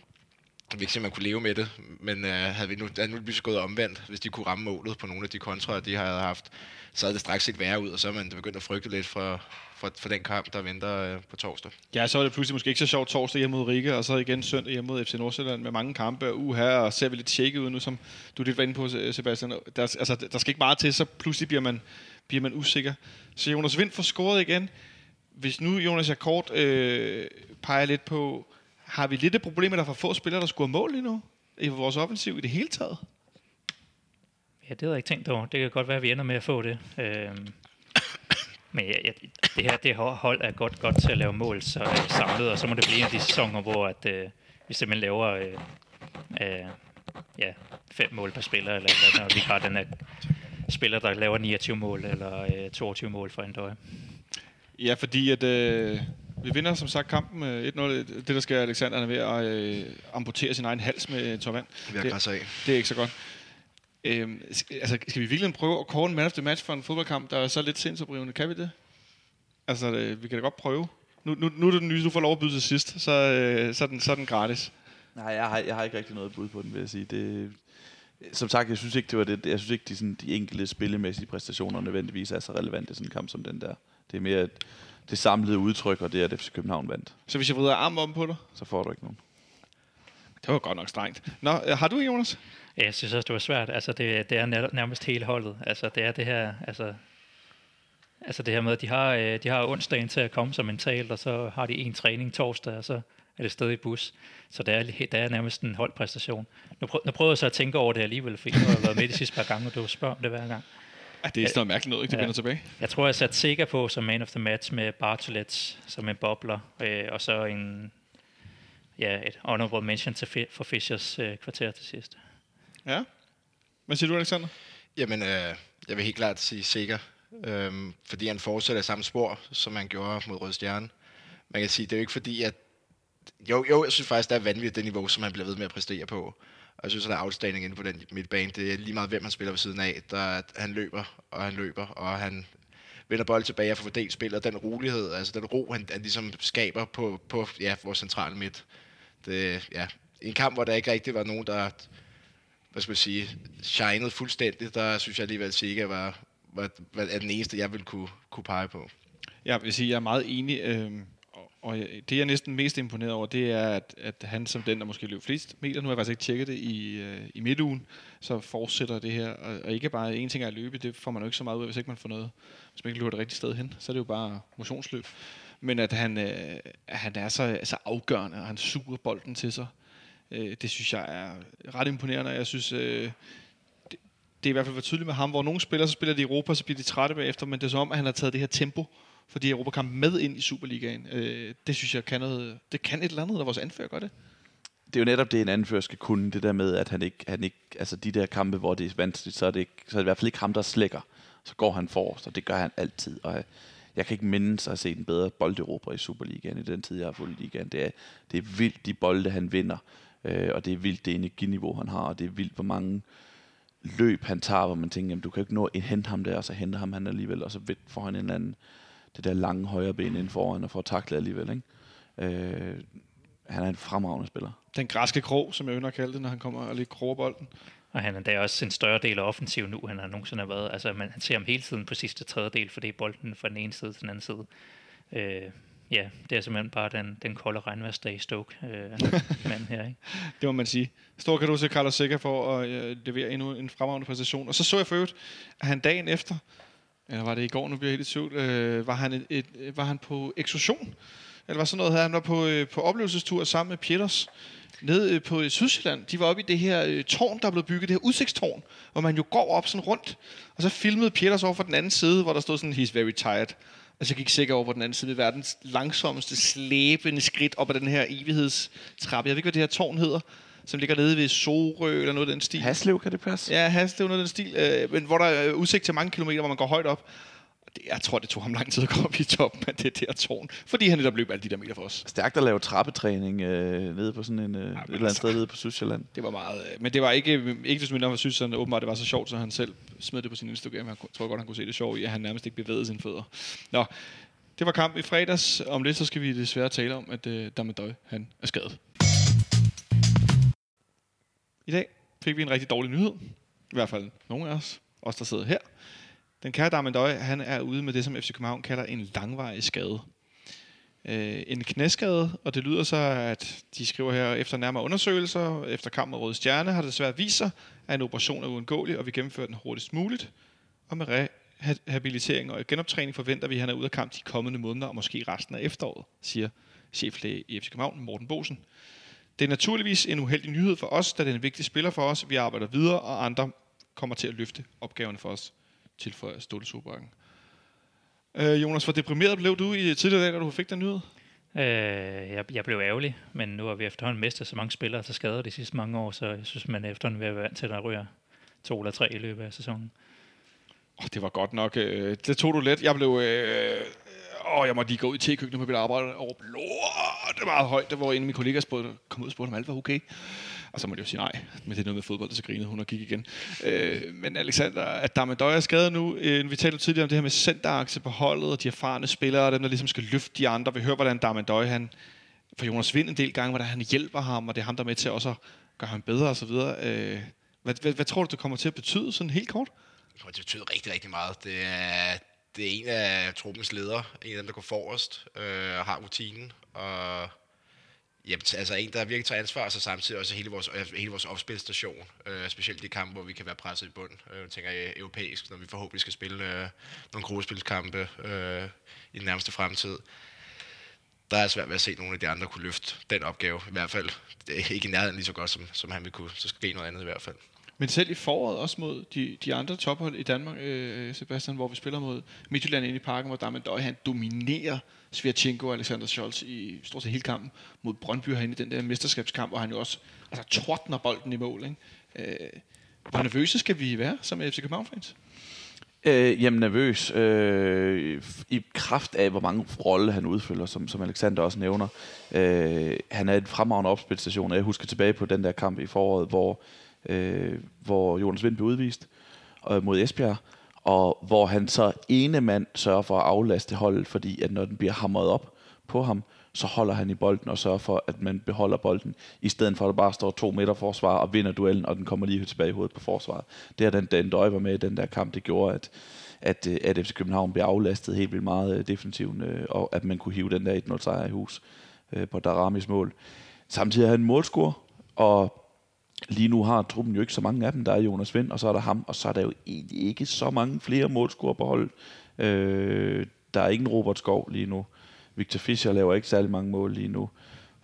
jeg ved ikke, om man kunne leve med det, men øh, havde vi nu, havde nu lige gået omvendt, hvis de kunne ramme målet på nogle af de kontra, de havde haft, så havde det straks set værre ud, og så er man begyndt at frygte lidt for, for, for den kamp, der venter øh, på torsdag. Ja, så er det pludselig måske ikke så sjovt torsdag hjemme mod Riga, og så igen søndag hjemme mod FC Nordsjælland med mange kampe. Uha, og ser vi lidt shaky ud nu, som du lidt var inde på, Sebastian. Der, altså, der skal ikke meget til, så pludselig bliver man, bliver man usikker. Så Jonas Vind får scoret igen. Hvis nu Jonas Jakort øh, peger lidt på, har vi lidt et problem med, at der er for få spillere, der scorer mål lige nu? I vores offensiv i det hele taget? Ja, det havde jeg ikke tænkt over. Det kan godt være, at vi ender med at få det. Øhm, men ja, ja, det her det hold er godt, godt til at lave mål så, øh, samlet, og så må det blive en af de sæsoner, hvor at, øh, vi simpelthen laver øh, øh, ja, fem mål per spiller, eller, eller når vi har den her spiller, der laver 29 mål, eller øh, 22 mål for en døje. Ja, fordi at, øh, vi vinder som sagt kampen 1-0. Det, der sker, Alexander er ved at øh, amputere sin egen hals med tår vand. Det, det, det er ikke så godt. Øhm, altså, skal vi virkelig prøve at kåre en man of the match for en fodboldkamp, der er så lidt sindsoprivende? Kan vi det? Altså, det, vi kan da godt prøve. Nu, nu, nu er det den nye, du får lov at byde til sidst, så, øh, så, er den, så er den gratis. Nej, jeg har, jeg har ikke rigtig noget bud på den, vil jeg sige. Det, som sagt, jeg synes ikke, det var det. Jeg synes ikke, de, sådan, de enkelte spillemæssige præstationer nødvendigvis er så relevante i sådan en kamp som den der. Det er mere et, det samlede udtryk, og det er, at FC København vandt. Så hvis jeg vrider armen om på dig? Så får du ikke nogen. Det var godt nok strengt. Nå, øh, har du, Jonas? Ja, jeg synes også, det var svært. Altså, det, det er nærmest hele holdet. Altså, det er det her... Altså, altså det her med, at de har, øh, de har onsdagen til at komme som mentalt, og så har de en træning torsdag, og så er det stadig i bus. Så det er, det er nærmest en holdpræstation. Nu, prøv, nu prøver jeg så at tænke over det alligevel, fordi nu har jeg været med de sidste par gange, og du spørger om det hver gang. Det er sådan noget mærkeligt noget, ikke? Det ja. vender tilbage. Jeg tror, jeg sat sikker på som man of the match med Bartolet som en bobler, øh, og så en, ja, et honorable mention til, for Fishers øh, kvarter til sidst. Ja. Hvad siger du, Alexander? Jamen, øh, jeg vil helt klart sige sikker, øh, fordi han fortsætter samme spor, som han gjorde mod Røde Stjerne. Man kan sige, det er jo ikke fordi, at... Jo, jo, jeg synes faktisk, det er vanvittigt det niveau, som han bliver ved med at præstere på. Og jeg synes, at der er outstanding inde på den midtbane. Det er lige meget, hvem han spiller ved siden af. Der, at han løber, og han løber, og han vender bold tilbage og får fordelt spillet. Den rolighed, altså den ro, han, han ligesom skaber på, på ja, vores centrale midt. Det, ja, I en kamp, hvor der ikke rigtig var nogen, der hvad skal man sige, shinede fuldstændigt, der synes jeg alligevel, at Sega var, var, var, er den eneste, jeg vil kunne, kunne pege på. Jeg vil sige, jeg er meget enig. Øh og det, jeg er næsten mest imponeret over, det er, at, at han som den, der måske løb flest meter, nu har jeg faktisk ikke tjekket det i, øh, i midtugen, så fortsætter det her. Og, og ikke bare en ting er at løbe, det får man jo ikke så meget ud af, hvis ikke man får noget. Hvis man ikke løber det rigtige sted hen, så er det jo bare motionsløb. Men at han, øh, han er så, så afgørende, og han suger bolden til sig, Øh, det synes jeg er ret imponerende. Jeg synes, Øh, det, det er i hvert fald for tydeligt med ham, hvor nogle spillere, så spiller de i Europa, så bliver de trætte bagefter, men det er som om, at han har taget det her tempo, fordi Europakamp med ind i Superligaen. Øh, det synes jeg kan noget, det kan et eller andet, når vores anfører gør det. Det er jo netop det, en anfører skal kunne, det der med, at han ikke, han ikke altså de der kampe, hvor det er vanskeligt, så er det, ikke, så er det i hvert fald ikke ham, der slækker. Så går han forrest, og det gør han altid. Og øh, jeg kan ikke mindes at se set en bedre bolderober i Superligaen i den tid, jeg har fulgt ligaen. Det er, det er vildt, de bolde, han vinder. Øh, og det er vildt, det energiniveau, han har. Og det er vildt, hvor mange løb han tager, hvor man tænker, jamen, du kan ikke nå at hente ham der, og så hente ham han alligevel, og så får han en eller anden det der lange højre ben ind foran og får taklet alligevel. Ikke? Øh, han er en fremragende spiller. Den græske krog, som jeg ønsker at kalde det, når han kommer og lige kroger bolden. Og han er da også en større del af offensiv nu, han har nogensinde har været. Altså, man, han ser ham hele tiden på sidste tredjedel, fordi bolden fra den ene side til den anden side. Øh, ja, det er simpelthen bare den, den kolde regnværsdag i Stoke. Øh, mand her, ikke? Det må man sige. Stor kan du se Carlos Seca for at øh, levere endnu en fremragende præstation. Og så så jeg for øvrigt, at han dagen efter eller var det i går, nu bliver jeg helt i tvivl, øh, var, han et, et, var han på ekskursion? Eller var sådan noget, han var på, øh, på oplevelsestur sammen med Pieters nede øh, på Sydsjælland. De var oppe i det her øh, tårn, der blev bygget, det her udsigtstårn, hvor man jo går op sådan rundt. Og så filmede Pieters over for den anden side, hvor der stod sådan, he's very tired. Altså, Og så gik sikkert over på den anden side ved verdens langsomste, slæbende skridt op ad den her evighedstrappe. Jeg ved ikke, hvad det her tårn hedder som ligger nede ved Sorø eller noget af den stil. Haslev, kan det passe? Ja, Haslev, noget af den stil. Øh, men hvor der er udsigt til mange kilometer, hvor man går højt op. det, jeg tror, det tog ham lang tid at komme op i toppen af det der tårn, fordi han netop løb alle de der meter for os. Stærkt at lave trappetræning øh, nede på sådan en, øh, et eller andet altså- sted nede på Sydsjælland. Det var meget, øh, men det var ikke, ikke desto mindre, synes han åbenbart, det var så sjovt, så han selv smed det på sin Instagram. Jeg tror godt, han kunne se det sjovt i, at han nærmest ikke bevægede sine fødder. Nå, det var kamp i fredags. Om lidt, så skal vi desværre tale om, at øh, Damadøj, han er skadet. I dag fik vi en rigtig dårlig nyhed. I hvert fald nogle af os, os der sidder her. Den kære Darmendøj, han er ude med det, som FC København kalder en langvarig skade. Øh, en knæskade, og det lyder så, at de skriver her, efter nærmere undersøgelser, efter kamp mod Røde Stjerne, har det desværre vist sig, at en operation er uundgåelig, og vi gennemfører den hurtigst muligt. Og med rehabilitering og genoptræning forventer vi, at han er ude af kamp de kommende måneder, og måske resten af efteråret, siger cheflæge i FC København, Morten Bosen. Det er naturligvis en uheldig nyhed for os, da det er en vigtig spiller for os. Vi arbejder videre, og andre kommer til at løfte opgaverne for os, tilføjer Stolte Sobakken. Øh, Jonas, hvor deprimeret blev du i tidligere dag, da du fik den nyhed? Øh, jeg, jeg blev ærgerlig, men nu har vi efterhånden mistet så mange spillere til skader de sidste mange år, så jeg synes, man er efterhånden vil være vant til, at der ryger to eller tre i løbet af sæsonen. Oh, det var godt nok. Øh, det tog du let. Jeg blev... Øh, åh, jeg måtte lige gå ud til køkkenet på mit arbejde og råbe, lort, det var meget højt. Der var en af mine kollegaer spurgte, kom ud og spurgte, om alt var okay. Og så måtte jeg jo sige nej, men det er noget med fodbold, så grinede hun og gik igen. Øh, men Alexander, at der med Døj er nu, øh, vi talte tidligere om det her med centerakse på holdet, og de erfarne spillere, og dem, der ligesom skal løfte de andre. Vi hører, hvordan der Døj, han for Jonas Vind en del gange, hvordan han hjælper ham, og det er ham, der er med til også at gøre ham bedre osv. Øh, hvad, hvad, hvad, tror du, det kommer til at betyde sådan helt kort? Det kommer til at betyde rigtig, rigtig meget. Det er, det er en af truppens ledere, en af dem, der går forrest øh, og øh, har rutinen, og Jamen, altså en, der virkelig tager ansvar, og så samtidig også hele vores, øh, hele vores opspilstation, øh, specielt de kampe, hvor vi kan være presset i bund, Øh, jeg tænker jeg europæisk, når vi forhåbentlig skal spille øh, nogle gruppespilskampe øh, i den nærmeste fremtid. Der er svært ved at se nogle af de andre kunne løfte den opgave, i hvert fald. Det er ikke i nærheden lige så godt, som, som han vil kunne. Så skal noget andet i hvert fald. Men selv i foråret også mod de, de andre tophold i Danmark, øh, Sebastian, hvor vi spiller mod Midtjylland inde i parken, hvor Darmen Døj, han dominerer Svirchenko og Alexander Scholz i stort set hele kampen mod Brøndby herinde i den der mesterskabskamp, hvor han jo også altså, trådner bolden i mål. Ikke? Øh, hvor nervøse skal vi være som FC København-fans? Øh, jamen nervøs. Øh, I kraft af, hvor mange rolle han udfylder, som, som Alexander også nævner. Øh, han er en fremragende opspilstation, og jeg husker tilbage på den der kamp i foråret, hvor, øh, hvor Jonas Vind blev udvist øh, mod Esbjerg, og hvor han så ene mand sørger for at aflaste holdet, fordi at når den bliver hamret op på ham, så holder han i bolden og sørger for, at man beholder bolden, i stedet for at der bare står to meter forsvar og vinder duellen, og den kommer lige tilbage i hovedet på forsvaret. Det er den, den døj var med i den der kamp, det gjorde, at, at, øh, at FC København blev aflastet helt vildt meget øh, defensivt, øh, og at man kunne hive den der 1-0 sejr i hus på Daramis mål. Samtidig har han en målscore, og lige nu har truppen jo ikke så mange af dem. Der er Jonas Vind, og så er der ham, og så er der jo egentlig ikke så mange flere målscorer på hold. Øh, der er ingen Robert Skov lige nu. Victor Fischer laver ikke særlig mange mål lige nu.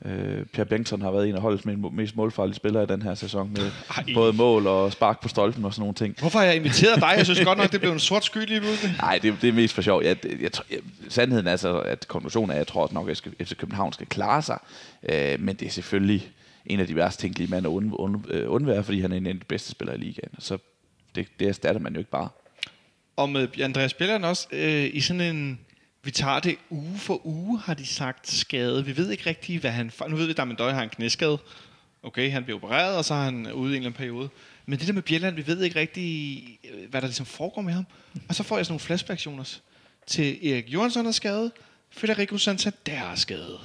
Øh, Pierre Bengtsson har været en af holdets mest målfarlige spillere i den her sæson, med Ej. både mål og spark på stolpen og sådan nogle ting. Hvorfor har jeg inviteret dig? Jeg synes godt nok, det blev en sort sky lige pludselig. Nej, det, det er mest for sjov. Jeg, jeg, jeg, jeg, sandheden er så, at konklusionen er, at jeg tror at nok, at FC København skal klare sig. Øh, men det er selvfølgelig en af de værste tænkelige mænd at und, und, øh, undvære, fordi han er en af de bedste spillere i ligaen. Så det, det erstatter man jo ikke bare. Og med Andreas Bjelland også, øh, i sådan en vi tager det uge for uge, har de sagt, skade. Vi ved ikke rigtigt, hvad han... Nu ved vi, at Døj har en knæskade. Okay, han bliver opereret, og så er han ude i en eller anden periode. Men det der med Bjelland, vi ved ikke rigtigt, øh, hvad der ligesom foregår med ham. Og så får jeg sådan nogle flashbacks, Jonas, til Erik Jørgensen er skadet, Federico Santander er skadet.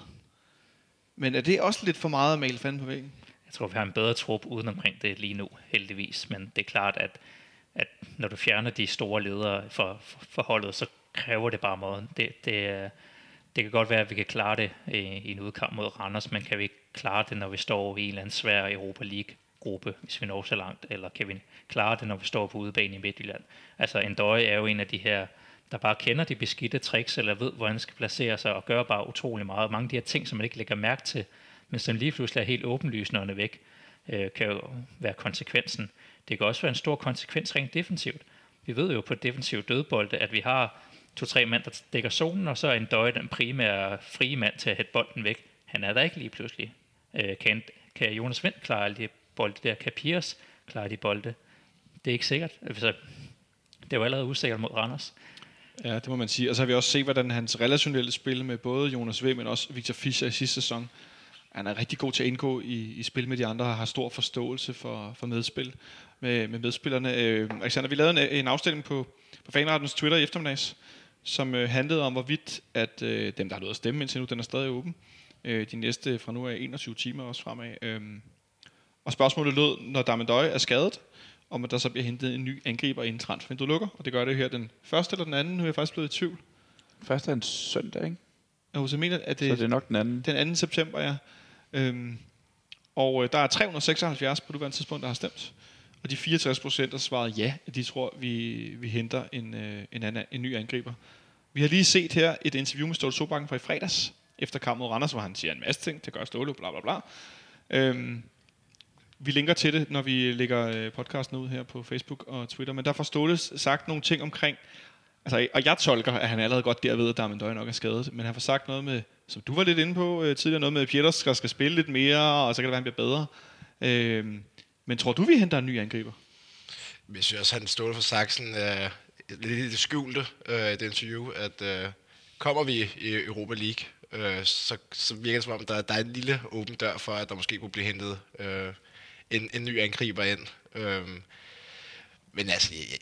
Men er det også lidt for meget at male fanden på væggen? Jeg tror, vi har en bedre trup uden omkring det lige nu, heldigvis. Men det er klart, at, at når du fjerner de store ledere for, for, for holdet, så kræver det bare måden. Det, det, det kan godt være, at vi kan klare det i en udkamp mod Randers, men kan vi ikke klare det, når vi står i en eller anden svær Europa League-gruppe, hvis vi når så langt, eller kan vi klare det, når vi står på udebane i Midtjylland? Altså, en døje er jo en af de her, der bare kender de beskidte tricks, eller ved, hvordan han skal placere sig, og gør bare utrolig meget. Mange af de her ting, som man ikke lægger mærke til, men som lige pludselig er helt åbenlyst, når er væk, øh, kan jo være konsekvensen. Det kan også være en stor konsekvens rent defensivt. Vi ved jo på defensiv dødbolde, at vi har to-tre mand, der dækker zonen, og så er en døje den primære frie mand til at hætte bolden væk. Han er der ikke lige pludselig. Øh, kan, kan Jonas Vind klare alle de bolde der? Kan Piers klare de bolde? Det er ikke sikkert. Altså, det var allerede usikkert mod Randers. Ja, det må man sige. Og så har vi også set, hvordan hans relationelle spil med både Jonas V, men også Victor Fischer i sidste sæson, han er rigtig god til at indgå i, i spil med de andre, og har stor forståelse for, for medspil med, med medspillerne. Øh, Alexander, vi lavede en, en afstilling på, på Fanrettens Twitter i eftermiddags, som øh, handlede om, hvorvidt at øh, dem, der har løbet at stemme indtil nu, den er stadig åben. Øh, de næste fra nu af 21 timer også fremad. Øh, og spørgsmålet lød, når Damendøj er skadet, om at der så bliver hentet en ny angriber inden transfervinduet lukker. Og det gør det her den første eller den anden. Nu er jeg faktisk blevet i tvivl. Først er en søndag, ikke? Jeg husker, mener, at det, Så det er nok den anden. den 2. september, ja. Øhm, og øh, der er 376 på nuværende tidspunkt, der har stemt. Og de 64 procent har svaret ja, at de tror, vi, vi henter en, øh, en, anden, en ny angriber. Vi har lige set her et interview med Ståle Sobakken fra i fredags, efter kampen mod Randers, hvor han siger en masse ting, det gør Ståle, bla bla bla. Øhm, vi linker til det, når vi lægger øh, podcasten ud her på Facebook og Twitter, men der får Ståles sagt nogle ting omkring, altså, og jeg tolker, at han allerede godt der ved, at Darmen nok er skadet, men han får sagt noget med, som du var lidt inde på øh, tidligere, noget med, at Pieters skal, skal spille lidt mere, og så kan det være, at han bliver bedre. Øhm, men tror du, vi henter en ny angriber? Jeg synes også, han stod for Saxen øh, lidt i det skjulte øh, i det interview, at øh, kommer vi i Europa League, øh, så, så virker det som om, der, der er en lille åben dør for, at der måske kunne blive hentet øh, en, en ny angriber ind. Øh, men altså, jeg,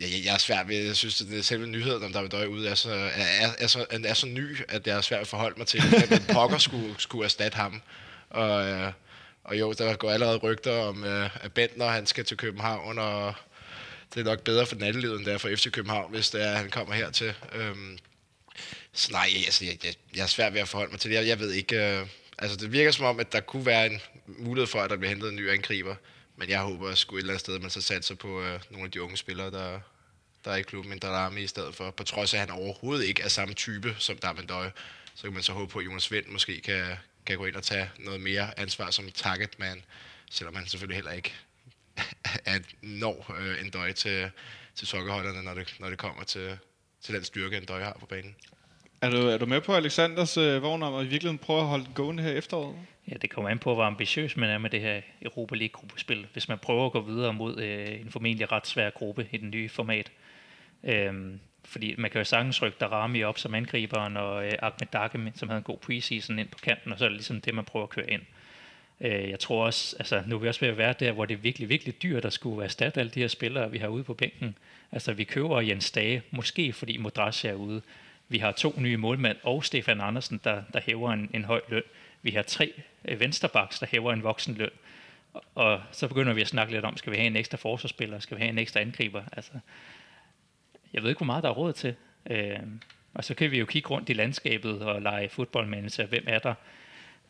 jeg, jeg er svært ved, jeg synes, at det er selve nyheden om David Døj ude er så, er, er, så, er så ny, at det er svært at forholde mig til, at Pokker skulle, skulle erstatte ham. Og, øh, og jo, der går allerede rygter om, øh, at Bentner han skal til København, og det er nok bedre for nattelivet, end det er for FC København, hvis det er, at han kommer hertil. Øhm, så nej, altså, jeg, jeg, jeg er svært ved at forholde mig til det. Jeg, jeg ved ikke... Øh, altså, det virker som om, at der kunne være en mulighed for, at der bliver hentet en ny angriber. Men jeg håber sgu et eller andet sted, at man så satser på øh, nogle af de unge spillere, der, der er i klubben, end Darami i stedet for. På trods af, at han overhovedet ikke er samme type som Darmendøje, så kan man så håbe på, at Jonas Vind måske kan, kan gå ind og tage noget mere ansvar som target man, selvom han selvfølgelig heller ikke at når øh, en døje til, til sokkerholderne, når det, når det kommer til, til den styrke, en døje har på banen. Er du, er du med på Alexanders øh, vogn om at i virkeligheden prøve at holde den gående her efteråret? Ja, det kommer an på, hvor ambitiøs man er med det her Europa League-gruppespil. Hvis man prøver at gå videre mod øh, en formentlig ret svær gruppe i den nye format. Øhm, fordi man kan jo sagtens rykke Darami op som angriberen, og øh, Ahmed Dake, som havde en god preseason, ind på kanten, og så er det ligesom det, man prøver at køre ind. Øh, jeg tror også, altså nu er vi også ved at være der, hvor det er virkelig, virkelig dyrt at skulle erstatte alle de her spillere, vi har ude på bænken. Altså vi køber Jens Dage, måske fordi Modras er ude. Vi har to nye målmænd og Stefan Andersen, der, der hæver en, en høj løn. Vi har tre øh, vensterbaks, der hæver en voksen løn. Og, og så begynder vi at snakke lidt om, skal vi have en ekstra forsvarsspiller, skal vi have en ekstra angriber? Altså, jeg ved ikke, hvor meget der er råd til. Øh, og så kan vi jo kigge rundt i landskabet og lege fodboldmanager. Hvem er der?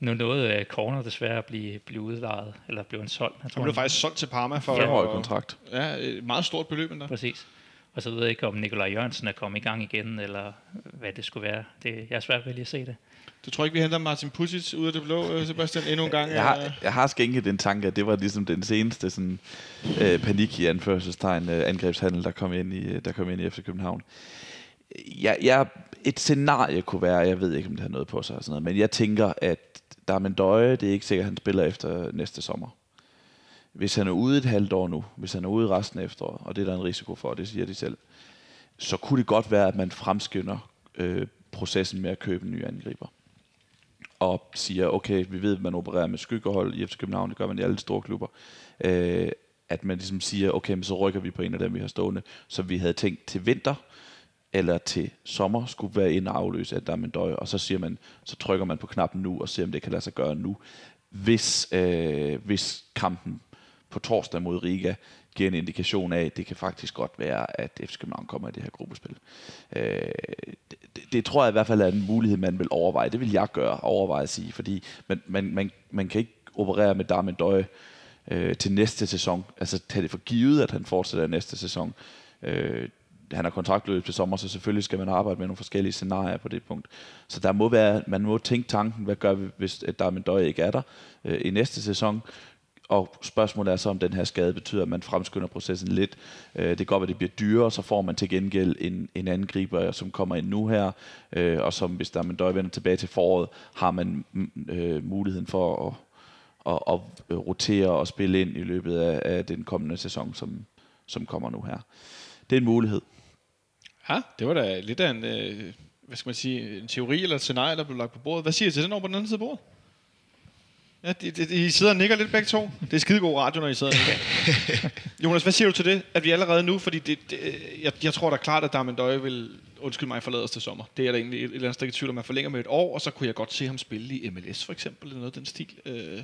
Nu nåede Corner desværre at blive, blive udlejet, eller blev en solgt. Jeg Han blev faktisk solgt til Parma for Femårig kontrakt. Ja, et meget stort beløb endda. Præcis. Og så ved jeg ikke, om Nikolaj Jørgensen er kommet i gang igen, eller hvad det skulle være. Det, jeg er svært ved lige at se det. Du tror ikke, vi henter Martin Pusic ud af det blå, øh, Sebastian, endnu en gang? Jeg har, jeg har skænket den tanke, at det var ligesom den seneste sådan, øh, panik i anførselstegn øh, angrebshandel, der kom ind i, øh, der kom ind i FC København. Jeg, jeg, et scenarie kunne være, jeg ved ikke, om det har noget på sig, og sådan noget, men jeg tænker, at der er Døje, det er ikke sikkert, at han spiller efter næste sommer. Hvis han er ude et halvt år nu, hvis han er ude resten af efteråret, og det er der en risiko for, det siger de selv, så kunne det godt være, at man fremskynder øh, processen med at købe en ny angriber. Og siger, okay, vi ved, at man opererer med skyggehold i FC København, det gør man i alle store klubber, øh, at man ligesom siger, okay, men så rykker vi på en af dem, vi har stående, som vi havde tænkt til vinter, eller til sommer skulle være ind og afløse af døj, og så siger man, så trykker man på knappen nu, og ser, om det kan lade sig gøre nu, hvis, øh, hvis kampen på torsdag mod Riga giver en indikation af, at det kan faktisk godt være, at FC København kommer i det her gruppespil. Øh, det, det tror jeg i hvert fald er en mulighed, man vil overveje. Det vil jeg gøre, overveje at sige, fordi man, man, man, man kan ikke operere med Darmen Døje øh, til næste sæson. Altså tage det for givet, at han fortsætter næste sæson. Øh, han har kontraktløb til sommer, så selvfølgelig skal man arbejde med nogle forskellige scenarier på det punkt. Så der må være, man må tænke tanken, hvad gør vi, hvis Darmen Døje ikke er der øh, i næste sæson? Og spørgsmålet er så, om den her skade betyder, at man fremskynder processen lidt. Øh, det kan godt være, at det bliver dyrere, så får man til gengæld en, en angriber, som kommer ind nu her, øh, og som, hvis der man døj vender tilbage til foråret, har man mm, øh, muligheden for at, at, at rotere og spille ind i løbet af, af den kommende sæson, som, som kommer nu her. Det er en mulighed. Ja, det var da lidt af en, øh, hvad skal man sige, en teori eller et scenarie, der blev lagt på bordet. Hvad siger du til den over på den anden side af bordet? Ja, de, de, de sidder og nikker lidt begge to. Det er skidegod radio, når I sidder og nikker. Jonas, hvad siger du til det? At vi allerede nu, fordi det, det, jeg, jeg tror da klart, at Darmen Døje vil, undskyld mig, forlade os til sommer. Det er der egentlig et, et eller andet sted i tvivl, om man forlænger med et år, og så kunne jeg godt se ham spille i MLS for eksempel, eller noget af den stil, øh,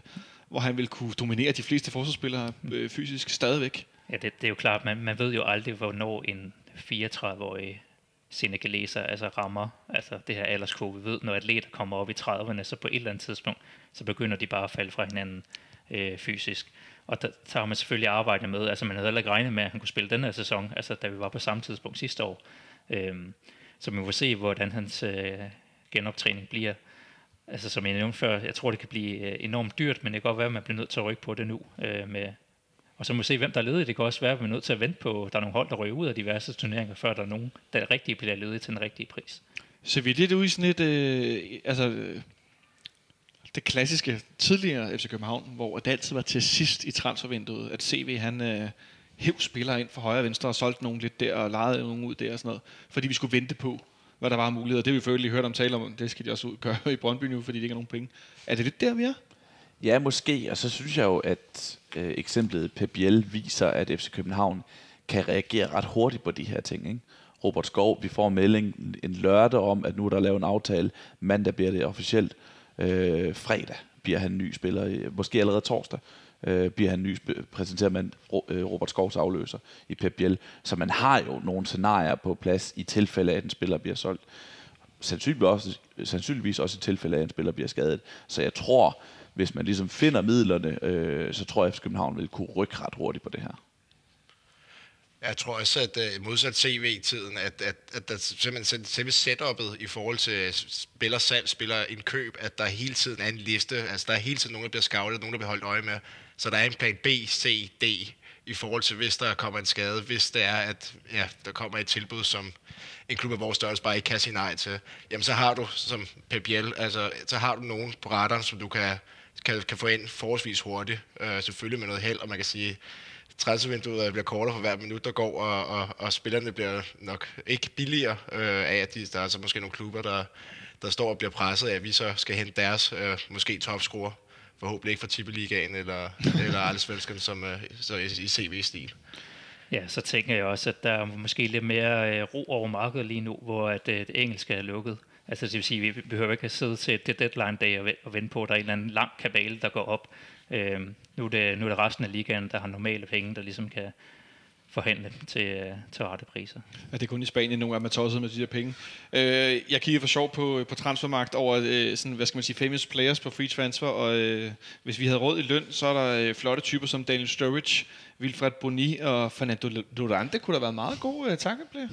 hvor han vil kunne dominere de fleste forsvarsspillere øh, fysisk stadigvæk. Ja, det, det er jo klart, man, man ved jo aldrig, hvornår en 34-årig senegaleser altså rammer altså det her alderskurve. Vi ved, når atleter kommer op i 30'erne, så på et eller andet tidspunkt, så begynder de bare at falde fra hinanden øh, fysisk. Og der, der har man selvfølgelig arbejdet med, altså man havde heller ikke regnet med, at han kunne spille den her sæson, altså da vi var på samme tidspunkt sidste år. Øh, så man må se, hvordan hans øh, genoptræning bliver. Altså som jeg nævnte før, jeg tror, det kan blive øh, enormt dyrt, men det kan godt være, at man bliver nødt til at rykke på det nu øh, med og så må vi se, hvem der er ledige. Det kan også være, at vi er nødt til at vente på, at der er nogle hold, der ryger ud af diverse turneringer, før der er nogen, der rigtig bliver ledige til den rigtige pris. Så vi er lidt ude i sådan et, øh, altså, øh, det klassiske tidligere FC København, hvor det altid var til sidst i transfervinduet, at CV han øh, hæv spillere ind for højre og venstre og solgte nogen lidt der og lejede nogen ud der og sådan noget, fordi vi skulle vente på, hvad der var muligheder. Det har vi selvfølgelig hørt om tale om, det skal de også ud gøre i Brøndby nu, fordi de ikke har nogen penge. Er det lidt der, vi er? Ja, måske. Og så synes jeg jo, at øh, eksemplet Pep viser, at FC København kan reagere ret hurtigt på de her ting. Ikke? Robert Skov, vi får melding en lørdag om, at nu er der lavet en aftale. Mandag bliver det officielt. Øh, fredag bliver han ny spiller. Måske allerede torsdag øh, bliver han ny præsenterer man øh, Robert Skovs afløser i Pep Biel. Så man har jo nogle scenarier på plads i tilfælde af, at en spiller bliver solgt. Sandsynligvis også, sandsynligvis også i tilfælde af, at en spiller bliver skadet. Så jeg tror, hvis man ligesom finder midlerne, øh, så tror jeg, at København vil kunne rykke ret hurtigt på det her. Jeg tror også, at uh, modsat CV-tiden, at, at, at der simpelthen selve setup'et i forhold til spiller salg, spiller en køb, at der hele tiden er en liste, altså der er hele tiden nogen, der bliver scoutet, nogen, der bliver holdt øje med, så der er en plan B, C, D i forhold til, hvis der kommer en skade, hvis det er, at ja, der kommer et tilbud, som en klub af vores størrelse bare ikke kan sige nej til, jamen så har du, som Pep Biel, altså så har du nogen på radaren, som du kan kan, kan få ind forholdsvis hurtigt. Øh, selvfølgelig med noget held, og man kan sige, transfervinduet bliver kortere for hver minut, der går, og, og, og spillerne bliver nok ikke billigere øh, af, at de, der er så måske nogle klubber, der, der står og bliver presset af, at vi så skal hente deres øh, måske topscorer. Forhåbentlig ikke fra Tippeligaen eller, eller Allsvenskan, som øh, så i, i CV-stil. Ja, så tænker jeg også, at der er måske lidt mere øh, ro over markedet lige nu, hvor at, øh, det engelske er lukket. Altså det vil sige, at vi behøver ikke at sidde til det deadline dag og vente på, at der er en eller anden lang kabale, der går op. Øh, nu, er det, nu er det resten af ligaen, der har normale penge, der ligesom kan forhandle til, øh, til rette priser. Ja, det er kun i Spanien nogle af dem er tosset med de her penge. Øh, jeg kigger for sjov på, på transfermagt over øh, sådan, hvad skal man sige, famous players på free transfer, og øh, hvis vi havde råd i løn, så er der øh, flotte typer som Daniel Sturridge, Wilfred Boni og Fernando Durante kunne der være meget gode øh, takkeplayer.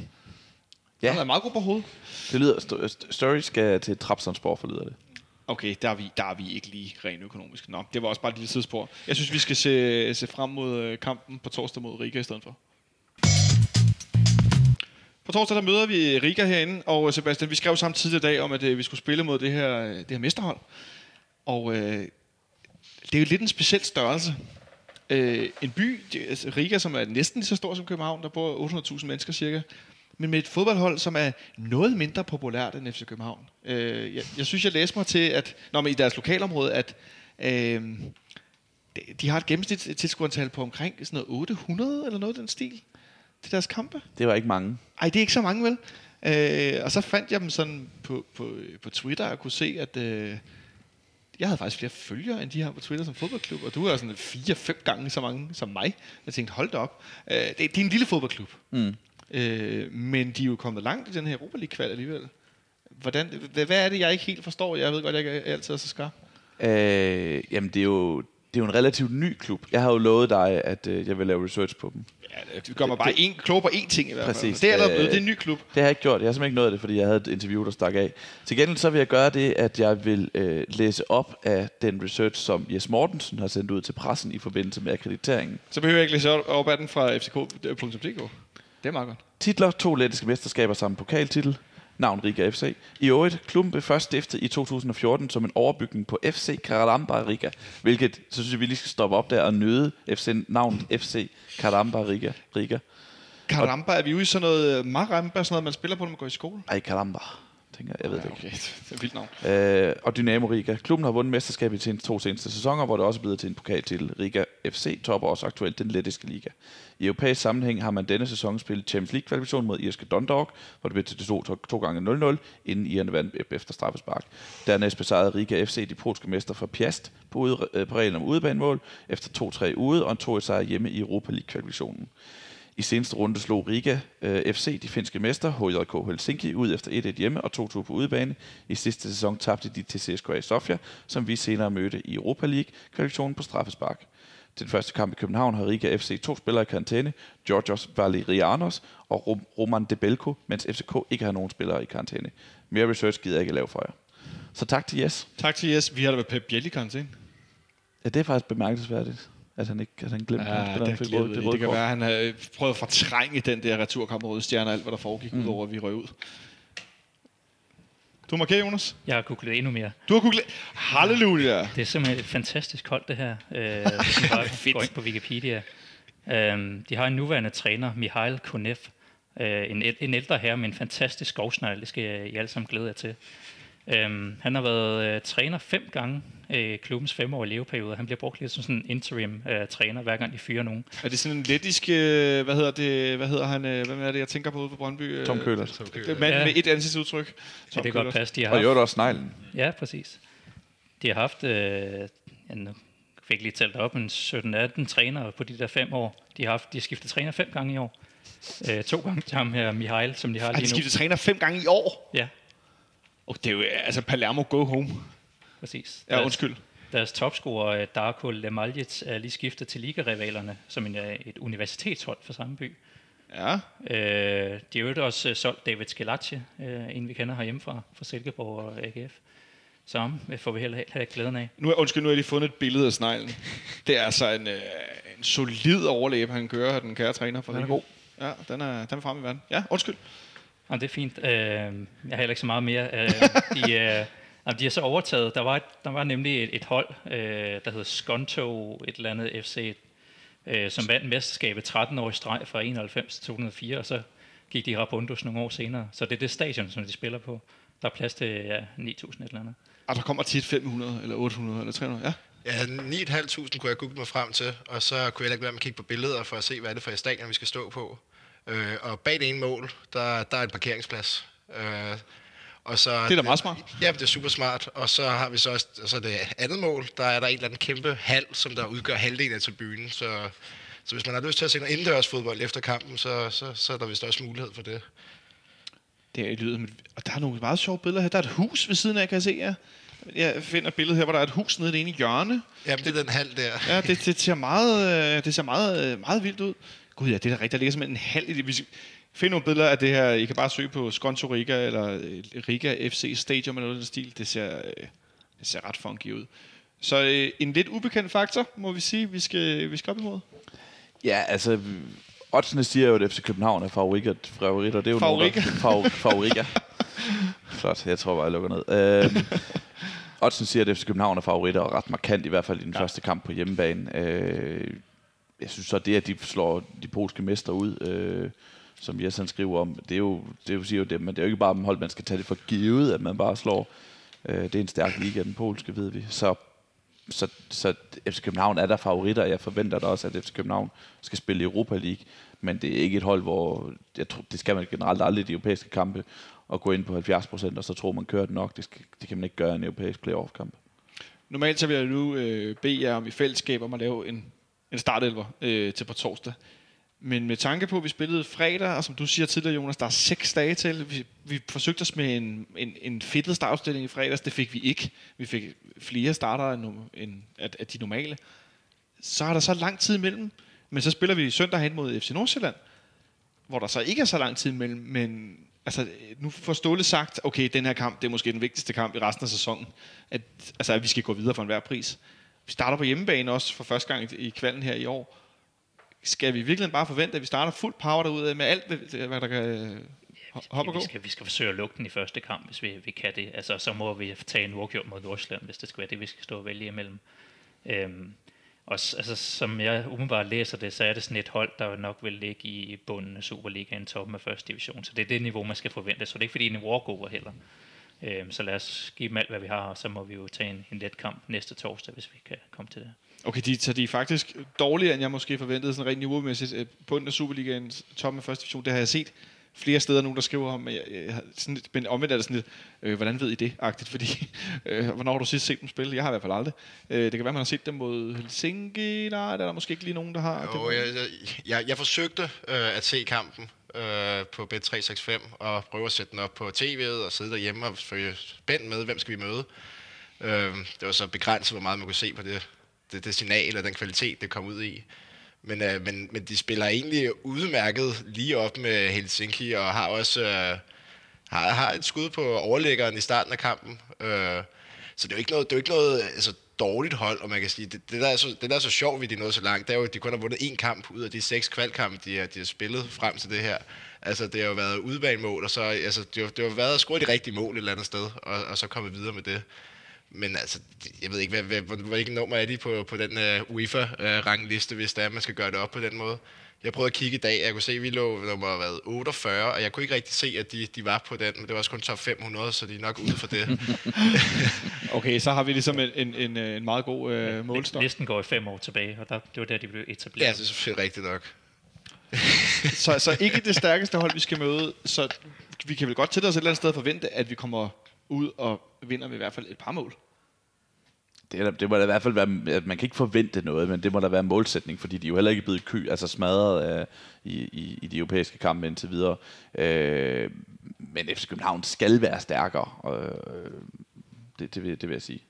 Ja. Han er meget god på hovedet. Det lyder, st- Story skal til Trapsonsborg, for lyder det. Okay, der er, vi, der er vi ikke lige rent økonomisk. Nå, det var også bare et lille sidespor. Jeg synes, vi skal se, se frem mod øh, kampen på torsdag mod Riga i stedet for. På torsdag der møder vi Riga herinde, og Sebastian, vi skrev sammen tidligere dag om, at øh, vi skulle spille mod det her, det her mesterhold. Og øh, det er jo lidt en speciel størrelse. Øh, en by, altså Riga, som er næsten lige så stor som København, der bor 800.000 mennesker cirka, men med et fodboldhold, som er noget mindre populært end FC København. Øh, jeg, jeg synes, jeg læste mig til, at når man i deres lokalområde, at øh, de har et gennemsnit tilskuerantal på omkring sådan noget 800 eller noget den stil til deres kampe. Det var ikke mange. Ej, det er ikke så mange, vel? Øh, og så fandt jeg dem sådan på, på, på Twitter og kunne se, at øh, jeg havde faktisk flere følgere, end de har på Twitter som fodboldklub, og du er sådan fire-fem gange så mange som mig. Jeg tænkte, hold da op. Øh, det, det er en lille fodboldklub. Mm. Øh, men de er jo kommet langt i den her Europa League-kval alligevel. Hvordan, hvad, hvad er det, jeg ikke helt forstår? Jeg ved godt, jeg ikke altid er så skarp. Øh, jamen, det er jo det er jo en relativt ny klub. Jeg har jo lovet dig, at øh, jeg vil lave research på dem. Ja, du gør mig bare en, klog på én ting i hvert fald. Præcis. Det er allerede blevet, det er en ny klub. Det har jeg ikke gjort. Jeg har simpelthen ikke nået det, fordi jeg havde et interview, der stak af. Til gengæld så vil jeg gøre det, at jeg vil øh, læse op af den research, som Jes Mortensen har sendt ud til pressen i forbindelse med akkrediteringen. Så behøver jeg ikke læse op af den fra fck.dk. Det er meget godt. Titler, to lettiske mesterskaber samt pokaltitel. Navn Riga FC. I øvrigt, klubben blev først stiftet i 2014 som en overbygning på FC Karamba Riga, hvilket, så synes jeg, vi lige skal stoppe op der og nøde FC, navnet FC Karamba Riga. Riga. Karamba, er vi ude i sådan noget øh, maramba, sådan noget, man spiller på, når man går i skole? Ej, caramba, tænker jeg. Jeg ved det ikke. Det er vildt navn. Øh, og Dynamo Riga. Klubben har vundet mesterskabet til de to seneste sæsoner, hvor det også er blevet til en pokaltitel. Riga FC topper også aktuelt den lettiske liga. I europæisk sammenhæng har man denne sæson spillet Champions League kvalifikation mod irske Dundalk, hvor det blev til to, to, to gange 0-0, inden Irerne vandt efter straffespark. Dernæst besejrede Riga FC de polske mester fra Piast på, ude, øh, på reglen om udebanemål efter 2-3 ude og en 2 sejr hjemme i Europa League kvalifikationen. I seneste runde slog Riga øh, FC de finske mester HJK Helsinki ud efter 1-1 hjemme og 2-2 på udebane. I sidste sæson tabte de til CSKA Sofia, som vi senere mødte i Europa League kvalifikationen på straffespark. Til den første kamp i København har Riga FC to spillere i karantæne, Georgios Valerianos og Rom- Roman Debelko, mens FCK ikke har nogen spillere i karantæne. Mere research gider jeg ikke lave for jer. Så tak til Jes. Tak til Jes. Vi har da været Pep Biel i karantæne. Ja, det er faktisk bemærkelsesværdigt, at han ikke at han glemte, Ja, spiller, det, han fik det, rød- det, kan kort. være, at han har prøvet at fortrænge den der returkamp med Røde og alt, hvad der foregik, mm. udover at vi røg ud. Du markerer, Jonas? Jeg har googlet endnu mere. Du har googlet... Halleluja! Det er simpelthen et fantastisk hold, det her. Øh, hvis bare går ind på Wikipedia. Um, de har en nuværende træner, Mihail Konev. Uh, en, en ældre herre med en fantastisk skovsnegl. Det skal I alle sammen glæde jer til. Um, han har været uh, træner fem gange i klubbens femårige leveperiode. Han bliver brugt lidt som sådan en interim-træner, hver gang de fyrer nogen. Er det sådan en lettisk... Øh, hvad hedder det? Hvad hedder han? Øh, hvem er det, jeg tænker på ude på Brøndby? Øh, Tom Køhlert. Det er manden Ja. med et ansigtsudtryk. Så Tom det kan godt passe. De har Og i haft, øvrigt også sneglen. Ja, præcis. De har haft, øh, jeg nu fik lige talt op, en 17-18 trænere på de der fem år. De har, haft, de har skiftet træner fem gange i år. Øh, to gange til ham her, Mihail, som de har Har de lige nu. skiftet træner fem gange i år? Ja, Oh, det er jo altså Palermo go home. præcis. Ja, Deres- undskyld. Deres topscorer, øh, Darko Lemaljic, er lige skiftet til ligarivalerne som en, øh, et universitetshold for samme by. Ja. Øh, de har jo også øh, solgt David Skelacci, øh, en vi kender herhjemme fra, fra Silkeborg og AGF. Så øh, får vi heller, ikke glæden af. Nu, er- undskyld, nu har jeg lige fundet et billede af sneglen. Det er altså en, øh, en solid overlæbe, han kører, den kære træner. For Den er god. Ja, den er, den er fremme i verden. Ja, undskyld. Jamen, det er fint. Øh, jeg har heller ikke så meget mere. Øh, de, øh, jamen, de har så overtaget. Der var, et, der var nemlig et, et hold, øh, der hed Skonto, et eller andet FC, øh, som vandt mesterskabet 13 år i streg fra 91 til 2004, og så gik de i Rabundus nogle år senere. Så det er det stadion, som de spiller på. Der er plads til ja, 9.000 et eller andet. Og der kommer tit 500, eller 800, eller 300. Ja. Ja, 9.500 kunne jeg google mig frem til, og så kunne jeg heller ikke være med at kigge på billeder for at se, hvad er det for et stadion, vi skal stå på. Øh, og bag det ene mål, der, der er en parkeringsplads. Øh, og så, Det er da meget smart. Ja, det er super smart. Og så har vi så også så det andet mål, der er der en eller anden kæmpe hal, som der udgør halvdelen af tribunen. Så, så hvis man har lyst til at se noget indendørs fodbold efter kampen, så, så, så er der vist også mulighed for det. Det lyder med, og der er nogle meget sjove billeder her. Der er et hus ved siden af, kan jeg se. Ja. Jeg finder et billede her, hvor der er et hus nede i det ene hjørne. Jamen, det er den hal der. Ja, det, det ser, meget, øh, det ser meget, øh, meget vildt ud. Gud ja, det er da rigtigt. Der ligger simpelthen en halv i det. Vi finde nogle billeder af det her. I kan bare søge på Skonto Riga, eller øh, Riga FC Stadium, eller noget den stil. Det ser, øh, det ser ret funky ud. Så øh, en lidt ubekendt faktor, må vi sige, vi skal, vi skal op imod. Ja, altså, oddsene siger jo, at FC København er favoritter. favoritter. Det er jo Favoritter. Nogen, der, fav, favoritter. Flot, jeg tror bare, jeg lukker ned. Øhm, oddsen siger, at FC København er favoritter, og ret markant i hvert fald i den ja. første kamp på hjemmebane. Øh, jeg synes så, det, at de slår de polske mester ud, øh, som Jes skriver om, det er jo, det er jo, siger jo det, men det er jo ikke bare hold, man skal tage det for givet, at man bare slår. Øh, det er en stærk liga, den polske, ved vi. Så så, så FC København er der favoritter. Jeg forventer da også, at FC København skal spille i Europa League. Men det er ikke et hold, hvor... Jeg tror, det skal man generelt aldrig i de europæiske kampe. at gå ind på 70 procent, og så tror man kører det nok. Det, skal, det kan man ikke gøre i en europæisk playoff-kamp. Normalt så vil jeg nu øh, bede jer om i fællesskab om at lave en, en startelver øh, til på torsdag. Men med tanke på, at vi spillede fredag, og som du siger tidligere, Jonas, der er seks dage til. Vi, vi forsøgte os med en, en, en fedtet startopstilling i fredags. Det fik vi ikke. Vi fik flere starter end, end at, at de normale. Så er der så lang tid imellem. Men så spiller vi søndag hen mod FC Nordsjælland, hvor der så ikke er så lang tid imellem. Men altså, nu får Ståle sagt, okay, den her kamp, det er måske den vigtigste kamp i resten af sæsonen. At, altså, at vi skal gå videre for enhver pris. Vi starter på hjemmebane også for første gang i kvalden her i år skal vi virkelig bare forvente, at vi starter fuld power derude med alt, hvad der kan øh, ho- hoppe og gå? vi, skal, vi skal forsøge at lukke den i første kamp, hvis vi, vi kan det. Altså, så må vi tage en uafgjort mod Nordsjælland, hvis det skal være det, vi skal stå og vælge imellem. Øhm, Og altså, som jeg umiddelbart læser det, så er det sådan et hold, der nok vil ligge i bunden af Superligaen, toppen af første division. Så det er det niveau, man skal forvente. Så det er ikke fordi, det er en walkover heller. Øhm, så lad os give dem alt, hvad vi har, og så må vi jo tage en, en let kamp næste torsdag, hvis vi kan komme til det. Okay, de, så de er faktisk dårligere, end jeg måske forventede, sådan rent niveaumæssigt. Øh, Bunden af Superligaen, toppen af første division, det har jeg set flere steder, nogen der skriver om, men, jeg, jeg, har sådan lidt, men omvendt er det sådan lidt, øh, hvordan ved I det, agtigt, fordi, øh, hvornår har du sidst set dem spille? Jeg har i hvert fald aldrig. Øh, det kan være, man har set dem mod Helsinki, nej, der er der måske ikke lige nogen, der har. Jo, det, jeg, jeg, jeg, jeg forsøgte øh, at se kampen øh, på Bet365 og prøve at sætte den op på tv'et og sidde derhjemme og følge spændt med, hvem skal vi møde. Øh, det var så begrænset, hvor meget man kunne se på det, det, det signal og den kvalitet, det kom ud i. Men, øh, men, men de spiller egentlig udmærket lige op med Helsinki og har også øh, har, har et skud på overlæggeren i starten af kampen. Øh, så det er jo ikke noget, det er jo ikke noget altså, dårligt hold, og man kan sige, det, det, der er så, det der er så sjovt ved, at de nåede så langt, det er jo, at de kun har vundet én kamp ud af de seks kvalkampe, de, har- de har spillet frem til det her. Altså, det har jo været udbanemål, og så, altså, det, har, det har været at score de rigtige mål et eller andet sted, og, og så komme videre med det. Men altså, jeg ved ikke, hvad, hvad, hvor, hvilken nummer er de på, på den uh, UEFA-rangliste, hvis det er, man skal gøre det op på den måde. Jeg prøvede at kigge i dag, jeg kunne se, at vi lå nummer hvad, 48, og jeg kunne ikke rigtig se, at de, de var på den, men det var også kun top 500, så de er nok ude for det. Okay, så har vi ligesom en, en, en, øh, en meget god øh, målstok. Listen går i fem år tilbage, og der, det var der, de blev etableret. ja, det er selvfølgelig rigtigt nok. Så, så ikke det stærkeste hold, vi skal møde, så vi kan vel godt til os et eller andet sted forvente, at vi kommer ud og vinder med i hvert fald et par mål. Det, det må da i hvert fald være, at man kan ikke forvente noget, men det må da være en målsætning, fordi de er jo heller ikke blevet kø, altså smadret øh, i, i, i de europæiske kampe indtil videre. Øh, men FC København skal være stærkere, øh, det, det, vil, det vil jeg sige.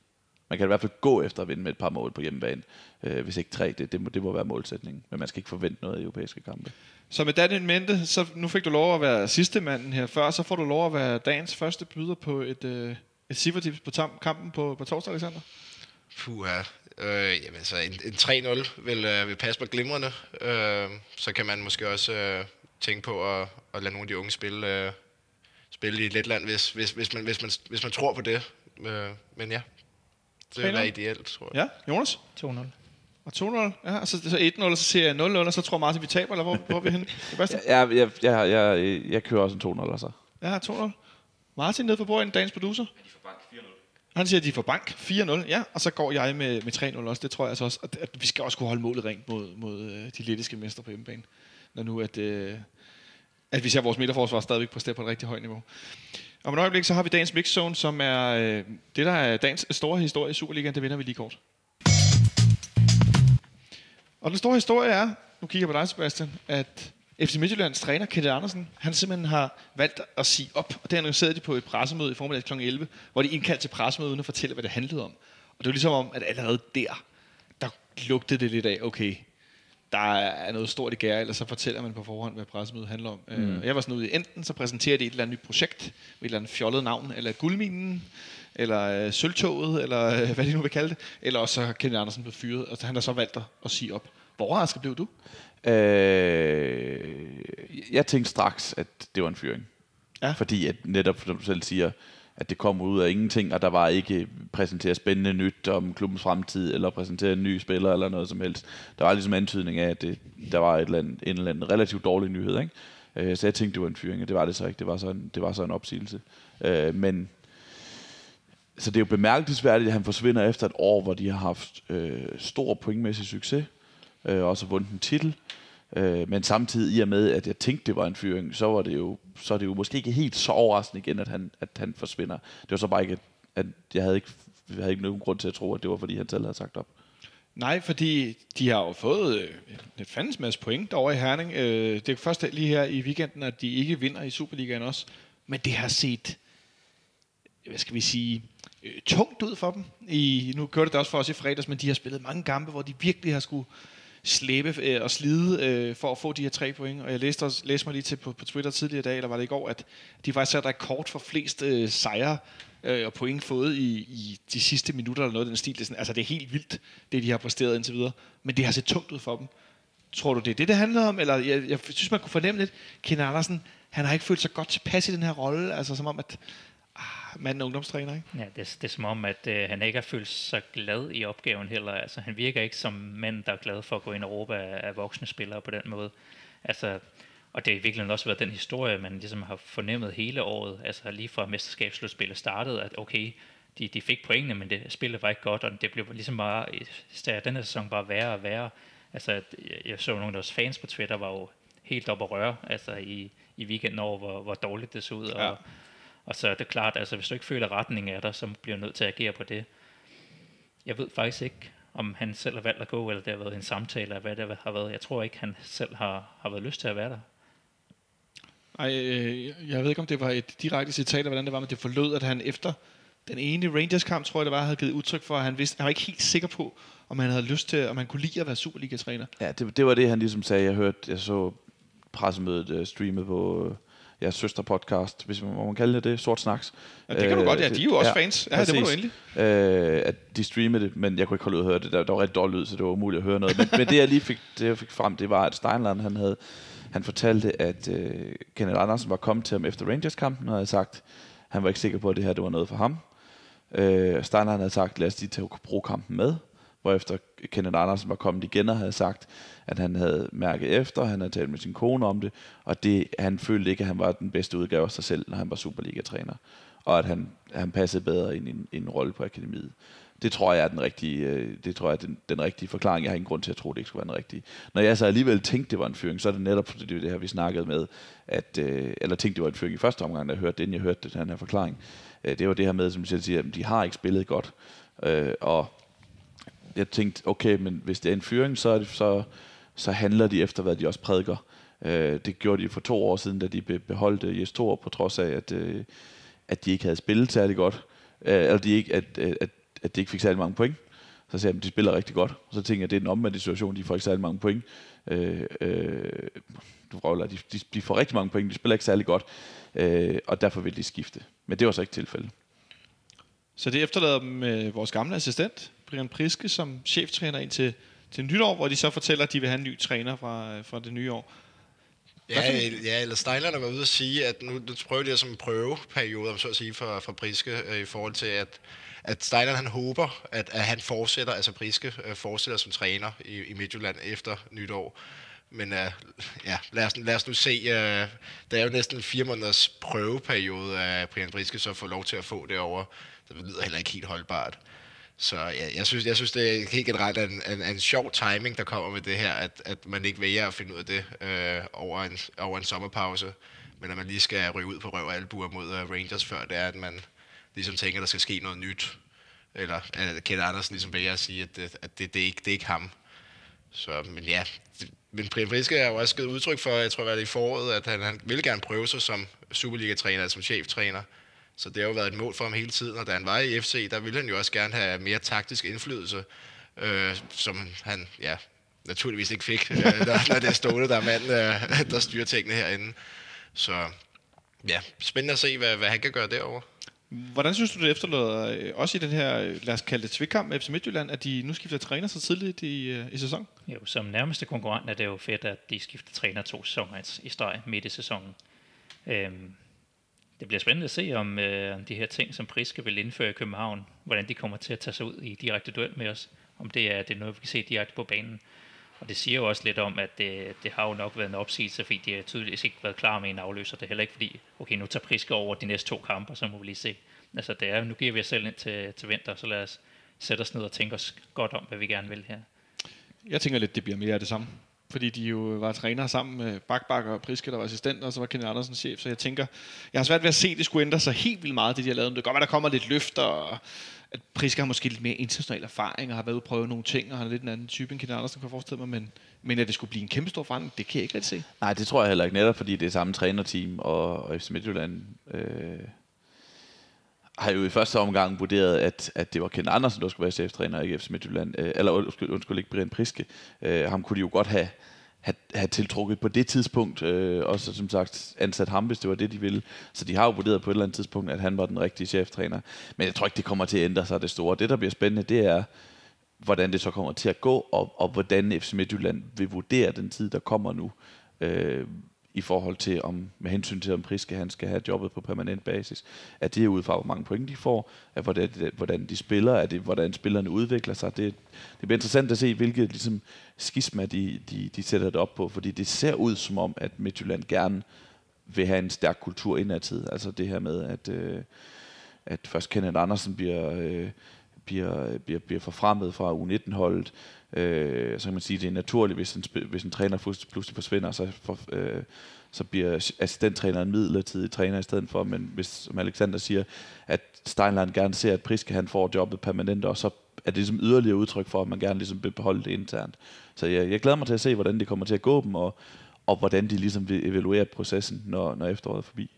Man kan i hvert fald gå efter at vinde med et par mål på hjemmebane, øh, hvis ikke tre, det, det, må, det må være målsætningen. Men man skal ikke forvente noget i europæiske kampe. Så med den in mente, så nu fik du lov at være sidste manden her før, så får du lov at være dagens første byder på et, øh, et cifretips på tam, kampen på, på torsdag, Alexander. Puha. Øh, jamen, så en, en 3-0 vil, øh, vil passe på glimrende. Øh, så kan man måske også øh, tænke på at, at lade nogle af de unge spille, øh, spille i Letland, hvis, hvis, hvis, man, hvis, man, hvis man tror på det. Øh, men ja, det vil 3-0. være ideelt, tror jeg. Ja, Jonas? 2-0. Og 2-0. Ja, og så, så 1-0, og så siger jeg 0-0, og så tror Martin, vi taber, eller hvor, hvor er vi henne? Sebastian? Jeg, jeg, jeg, jeg, jeg kører også en 2-0, altså. Ja, 2-0. Martin nede på bordet, dagens producer. Han siger, at de får bank 4-0, ja, og så går jeg med, med 3-0 også. Det tror jeg altså også, at, at vi skal også kunne holde målet rent mod, mod øh, de lettiske mestre på hjemmebane. Når nu, at, øh, at vi ser vores midterforsvar stadigvæk præstere på et rigtig højt niveau. Om et øjeblik, så har vi dagens mixzone, som er øh, det, der er dagens store historie i Superligaen. Det vinder vi lige kort. Og den store historie er, nu kigger jeg på dig, Sebastian, at FC Midtjyllands træner, Kenneth Andersen, han simpelthen har valgt at sige op. Og det annoncerede de på et pressemøde i formiddag kl. 11, hvor de indkaldte til pressemøde uden at fortælle, hvad det handlede om. Og det var ligesom om, at allerede der, der lugtede det lidt af, okay, der er noget stort i gære, eller så fortæller man på forhånd, hvad pressemødet handler om. Mm. Jeg var sådan ude i enten, så præsenterer de et eller andet nyt projekt, med et eller andet fjollet navn, eller guldminen, eller øh, sølvtoget, eller øh, hvad de nu vil kalde det, eller også så Kenneth Andersen blevet fyret, og han har så valgt at, at sige op. Hvor overrasket blev du? Øh, jeg tænkte straks, at det var en fyring. Ja. Fordi at netop, som du selv siger, at det kom ud af ingenting, og der var ikke præsenteret spændende nyt om klubbens fremtid, eller præsenteret en ny spiller, eller noget som helst. Der var ligesom antydning af, at det, der var et eller andet, en eller anden relativt dårlig nyhed. Ikke? Øh, så jeg tænkte, det var en fyring, og det var det så ikke. Det var så en, det var så en opsigelse. Øh, men så det er jo bemærkelsesværdigt, at han forsvinder efter et år, hvor de har haft øh, stor pointmæssig succes, øh, og også vundet en titel. Øh, Øh, men samtidig i og med, at jeg tænkte, det var en fyring, så var det jo, så er det jo måske ikke helt så overraskende igen, at han, at han forsvinder. Det var så bare ikke, at, at jeg havde ikke, jeg havde ikke nogen grund til at tro, at det var, fordi han selv havde sagt op. Nej, fordi de har jo fået øh, et fandens masse point derovre i Herning. Øh, det er først lige her i weekenden, at de ikke vinder i Superligaen også. Men det har set, hvad skal vi sige, øh, tungt ud for dem. I, nu kørte det også for os i fredags, men de har spillet mange kampe, hvor de virkelig har skulle slæbe øh, og slide øh, for at få de her tre point. Og jeg læste, også, læste mig lige til på, på Twitter tidligere i dag, eller var det i går, at de faktisk satte rekord for flest øh, sejre øh, og point fået i, i de sidste minutter eller noget af den stil. Det er, sådan, altså det er helt vildt, det de har præsteret indtil videre. Men det har set tungt ud for dem. Tror du, det er det, det handler om? Eller jeg, jeg synes, man kunne fornemme lidt, Ken Andersen, han har ikke følt sig godt tilpas i den her rolle. Altså som om, at manden er ungdomstræner, ikke? Ja, det, det er som om, at øh, han ikke har følt sig glad i opgaven heller. Altså, han virker ikke som mand, der er glad for at gå ind og råbe af, af voksne spillere på den måde. Altså, og det har virkelig også været den historie, man ligesom har fornemmet hele året. Altså lige fra mesterskabsslutspillet startede, at okay, de, de fik pointene, men det spillet var ikke godt, og det blev ligesom bare, den her sæson bare værre og værre. Altså, jeg, jeg så nogle af deres fans på Twitter var jo helt op at røre, altså i, i weekenden over, hvor, hvor dårligt det så ud. Ja. Og, og så er det klart, altså hvis du ikke føler retningen af dig, så bliver du nødt til at agere på det. Jeg ved faktisk ikke, om han selv har valgt at gå, eller det har været en samtale, eller hvad det har været. Jeg tror ikke, han selv har, har været lyst til at være der. Ej, øh, jeg ved ikke, om det var et direkte citat, eller hvordan det var, men det forlød, at han efter den ene Rangers-kamp, tror jeg det var, havde givet udtryk for, at han, vidste, han var ikke helt sikker på, om han havde lyst til, om han kunne lide at være Superliga-træner. Ja, det, det var det, han ligesom sagde. Jeg hørte, jeg så pressemødet uh, streamet på uh, ja, søsterpodcast, hvis man, må man kalde det det, Sort Snaks. Ja, det kan du godt, ja. De er jo også ja, fans. Ja, præcis. det må du endelig. Uh, at de streamede det, men jeg kunne ikke holde ud at høre det. Der, der var rigtig dårlig lyd, så det var umuligt at høre noget. Men, men det, jeg lige fik, det, jeg fik frem, det var, at Steinland, han havde han fortalte, at uh, Kenneth Andersen var kommet til ham efter Rangers-kampen, og havde sagt, han var ikke sikker på, at det her det var noget for ham. Uh, Steinland havde sagt, lad os lige tage bruge kampen med hvorefter Kenneth Andersen var kommet igen og havde sagt, at han havde mærket efter, han havde talt med sin kone om det, og det, han følte ikke, at han var den bedste udgave af sig selv, når han var Superliga-træner, og at han, han passede bedre ind i en, en rolle på akademiet. Det tror jeg er den rigtige, øh, det tror jeg er den, den rigtige forklaring. Jeg har ingen grund til at tro, at det ikke skulle være den rigtige. Når jeg så alligevel tænkte, det var en fyring, så er det netop det, det her, vi snakkede med, at, øh, eller tænkte, det var en fyring i første omgang, da jeg hørte det, inden jeg hørte den her forklaring. Øh, det var det her med, som jeg siger, at de har ikke spillet godt. og jeg tænkte, okay, men hvis det er en fyring, så, er det, så, så handler de efter, hvad de også prædiker. Øh, det gjorde de for to år siden, da de beholdte øh, Jes Thor, på trods af, at, øh, at de ikke havde spillet særlig godt. Øh, eller de ikke, at, øh, at, at de ikke fik særlig mange point. Så sagde jeg, at de spiller rigtig godt. Og så tænkte jeg, at det er en omvendt situation, de får ikke særlig mange point. Øh, øh, du vrøvler, de, de, de får rigtig mange point, de spiller ikke særlig godt. Øh, og derfor vil de skifte. Men det var så ikke tilfældet. Så det efterlader med øh, vores gamle assistent, Brian Priske som cheftræner ind til, til nytår, hvor de så fortæller, at de vil have en ny træner fra, fra det nye år. Ja, ja, eller Steinler var ude at sige, at nu, nu prøver de som en prøveperiode, om så at sige, for, for Priske, øh, i forhold til, at, at Steiner han håber, at, at han fortsætter, altså Priske øh, fortsætter som træner i, i Midtjylland efter nytår. Men uh, ja, lad os, lad os nu se. Uh, der er jo næsten fire måneders prøveperiode, at Brian Priske så får lov til at få det over. Det lyder heller ikke helt holdbart. Så ja, jeg, synes, jeg synes, det er helt generelt en, en, en sjov timing, der kommer med det her, at, at man ikke vælger at finde ud af det øh, over, en, over en sommerpause, men at man lige skal ryge ud på røv og albuer mod uh, Rangers, før det er, at man ligesom tænker, at der skal ske noget nyt. Eller at Kent Andersen ligesom vælger at sige, at, det, at det, det, er ikke, det er ikke ham. Så, men ja, det, men Brian Friske har jo også givet udtryk for, jeg tror, det i foråret, at han, han vil gerne prøve sig som Superliga-træner, altså som cheftræner. Så det har jo været et mål for ham hele tiden, og da han var i FC, der ville han jo også gerne have mere taktisk indflydelse, øh, som han ja, naturligvis ikke fik, øh, når, når det er Ståle, der er mand, øh, der styrer tingene herinde. Så ja, spændende at se, hvad, hvad han kan gøre derovre. Hvordan synes du, det efterlader øh, også i den her, øh, lad os kalde det tvikkamp med FC Midtjylland, at de nu skifter træner så tidligt i, i sæsonen? Jo, som nærmeste konkurrent er det jo fedt, at de skifter træner to sæsoner i streg midt i sæsonen. Øhm, det bliver spændende at se, om øh, de her ting, som Priske vil indføre i København, hvordan de kommer til at tage sig ud i direkte duel med os. Om det er, det er noget, vi kan se direkte på banen. Og det siger jo også lidt om, at det, det har jo nok været en opsigelse, fordi de har tydeligvis ikke været klar med en afløser. Det er heller ikke fordi, okay, nu tager Priske over de næste to kampe, så må vi lige se. Altså det er, nu giver vi os selv ind til, til vinter, så lad os sætte os ned og tænke os godt om, hvad vi gerne vil her. Jeg tænker lidt, det bliver mere af det samme fordi de jo var trænere sammen med Bakbak og Priske, der var assistent, og så var Kenneth Andersen chef. Så jeg tænker, jeg har svært ved at se, at det skulle ændre sig helt vildt meget, det de har lavet. Det kan godt være, der kommer lidt løft, og at Priske har måske lidt mere international erfaring, og har været ude og prøve nogle ting, og har lidt en anden type end Kenneth Andersen, kan jeg forestille mig, men, men at det skulle blive en kæmpe stor forandring, det kan jeg ikke rigtig se. Nej, det tror jeg heller ikke, netop fordi det er samme trænerteam, og, og FC Midtjylland øh, har jo i første omgang vurderet, at, at det var Ken Andersen, der skulle være cheftræner i FC Midtjylland, øh, eller undskyld, undskyld ikke Brian Priske. Øh, ham kunne de jo godt have, have, have tiltrukket på det tidspunkt, øh, og så som sagt ansat ham, hvis det var det, de ville. Så de har jo vurderet på et eller andet tidspunkt, at han var den rigtige cheftræner. Men jeg tror ikke, det kommer til at ændre sig det store. Det, der bliver spændende, det er, hvordan det så kommer til at gå, og, og hvordan FC Midtjylland vil vurdere den tid, der kommer nu. Øh, i forhold til, om med hensyn til, om Priske han skal have jobbet på permanent basis. At det er ud fra, hvor mange point de får, at hvordan, hvordan de spiller, at det, hvordan spillerne udvikler sig. Det, det bliver interessant at se, hvilket ligesom, skisma de, de, de sætter det op på, fordi det ser ud som om, at Midtjylland gerne vil have en stærk kultur indadtid. Altså det her med, at, øh, at først Kenneth Andersen bliver, øh, bliver, bliver, bliver forfremmet fra U19-holdet. Øh, så kan man sige, at det er naturligt, hvis en, hvis en træner pludselig forsvinder, så, for, øh, så bliver assistenttræneren midlertidig træner i stedet for. Men hvis, som Alexander siger, at Steinlein gerne ser, at Priske han får jobbet permanent, og så er det ligesom yderligere udtryk for, at man gerne ligesom vil beholde det internt. Så jeg, jeg glæder mig til at se, hvordan det kommer til at gå dem, og, og hvordan de ligesom vil evaluere processen, når, når efteråret er forbi.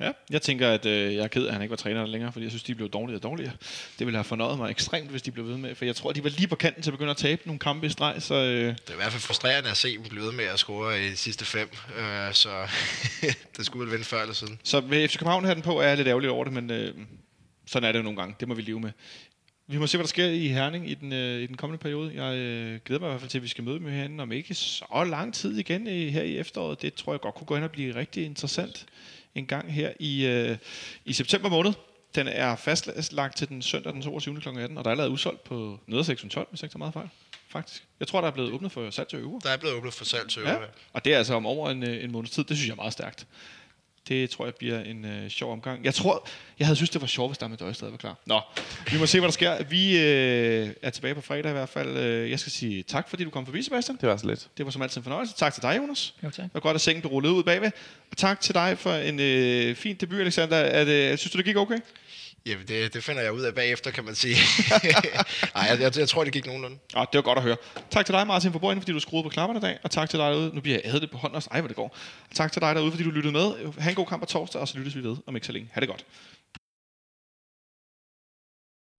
Ja, jeg tænker, at øh, jeg er ked af, at han ikke var træner længere, fordi jeg synes, de blev dårligere og dårligere. Det ville have fornøjet mig ekstremt, hvis de blev ved med, for jeg tror, de var lige på kanten til at begynde at tabe nogle kampe i streg, så... Øh... Det er i hvert fald frustrerende at se dem blive ved med at score i de sidste fem, øh, så det skulle vel vende før eller siden. Så ved FC København den på er jeg lidt ærgerlig over det, men øh, sådan er det jo nogle gange. Det må vi leve med. Vi må se, hvad der sker i Herning i den, øh, i den kommende periode. Jeg øh, glæder mig i hvert fald til, at vi skal møde med hinanden om ikke så lang tid igen i, her i efteråret. Det tror jeg godt kunne gå ind og blive rigtig interessant en gang her i, øh, i september måned. Den er fastlagt til den søndag den 22. kl. 18, og der er lavet udsolgt på neder 12, hvis jeg ikke tager meget fejl. Faktisk. Jeg tror, der er blevet åbnet for salg til øver. Der er blevet åbnet for salg til øver. Ja. Og det er altså om over en, øh, en måneds tid. Det synes jeg er meget stærkt. Det tror jeg bliver en øh, sjov omgang. Jeg tror, jeg havde synes, det var sjovt, hvis der med stadig var klar. Nå, vi må se, hvad der sker. Vi øh, er tilbage på fredag i hvert fald. Øh, jeg skal sige tak, fordi du kom forbi, Sebastian. Det var så lidt. Det var som altid en fornøjelse. Tak til dig, Jonas. Jo, tak. Det var godt, at sengen blev rullet ud bagved. Og tak til dig for en øh, fin debut, Alexander. Er det, synes du, det gik okay? Jamen, det, det finder jeg ud af bagefter, kan man sige. Nej, jeg, jeg, jeg tror, det gik nogenlunde. Ja, det var godt at høre. Tak til dig, Martin for fordi du skruede på knapperne i dag. Og tak til dig derude. Nu bliver jeg det på hånden også. Ej, hvor det går. Tak til dig derude, fordi du lyttede med. Ha' en god kamp på torsdag, og så lyttes vi ved om ikke så længe. Ha' det godt.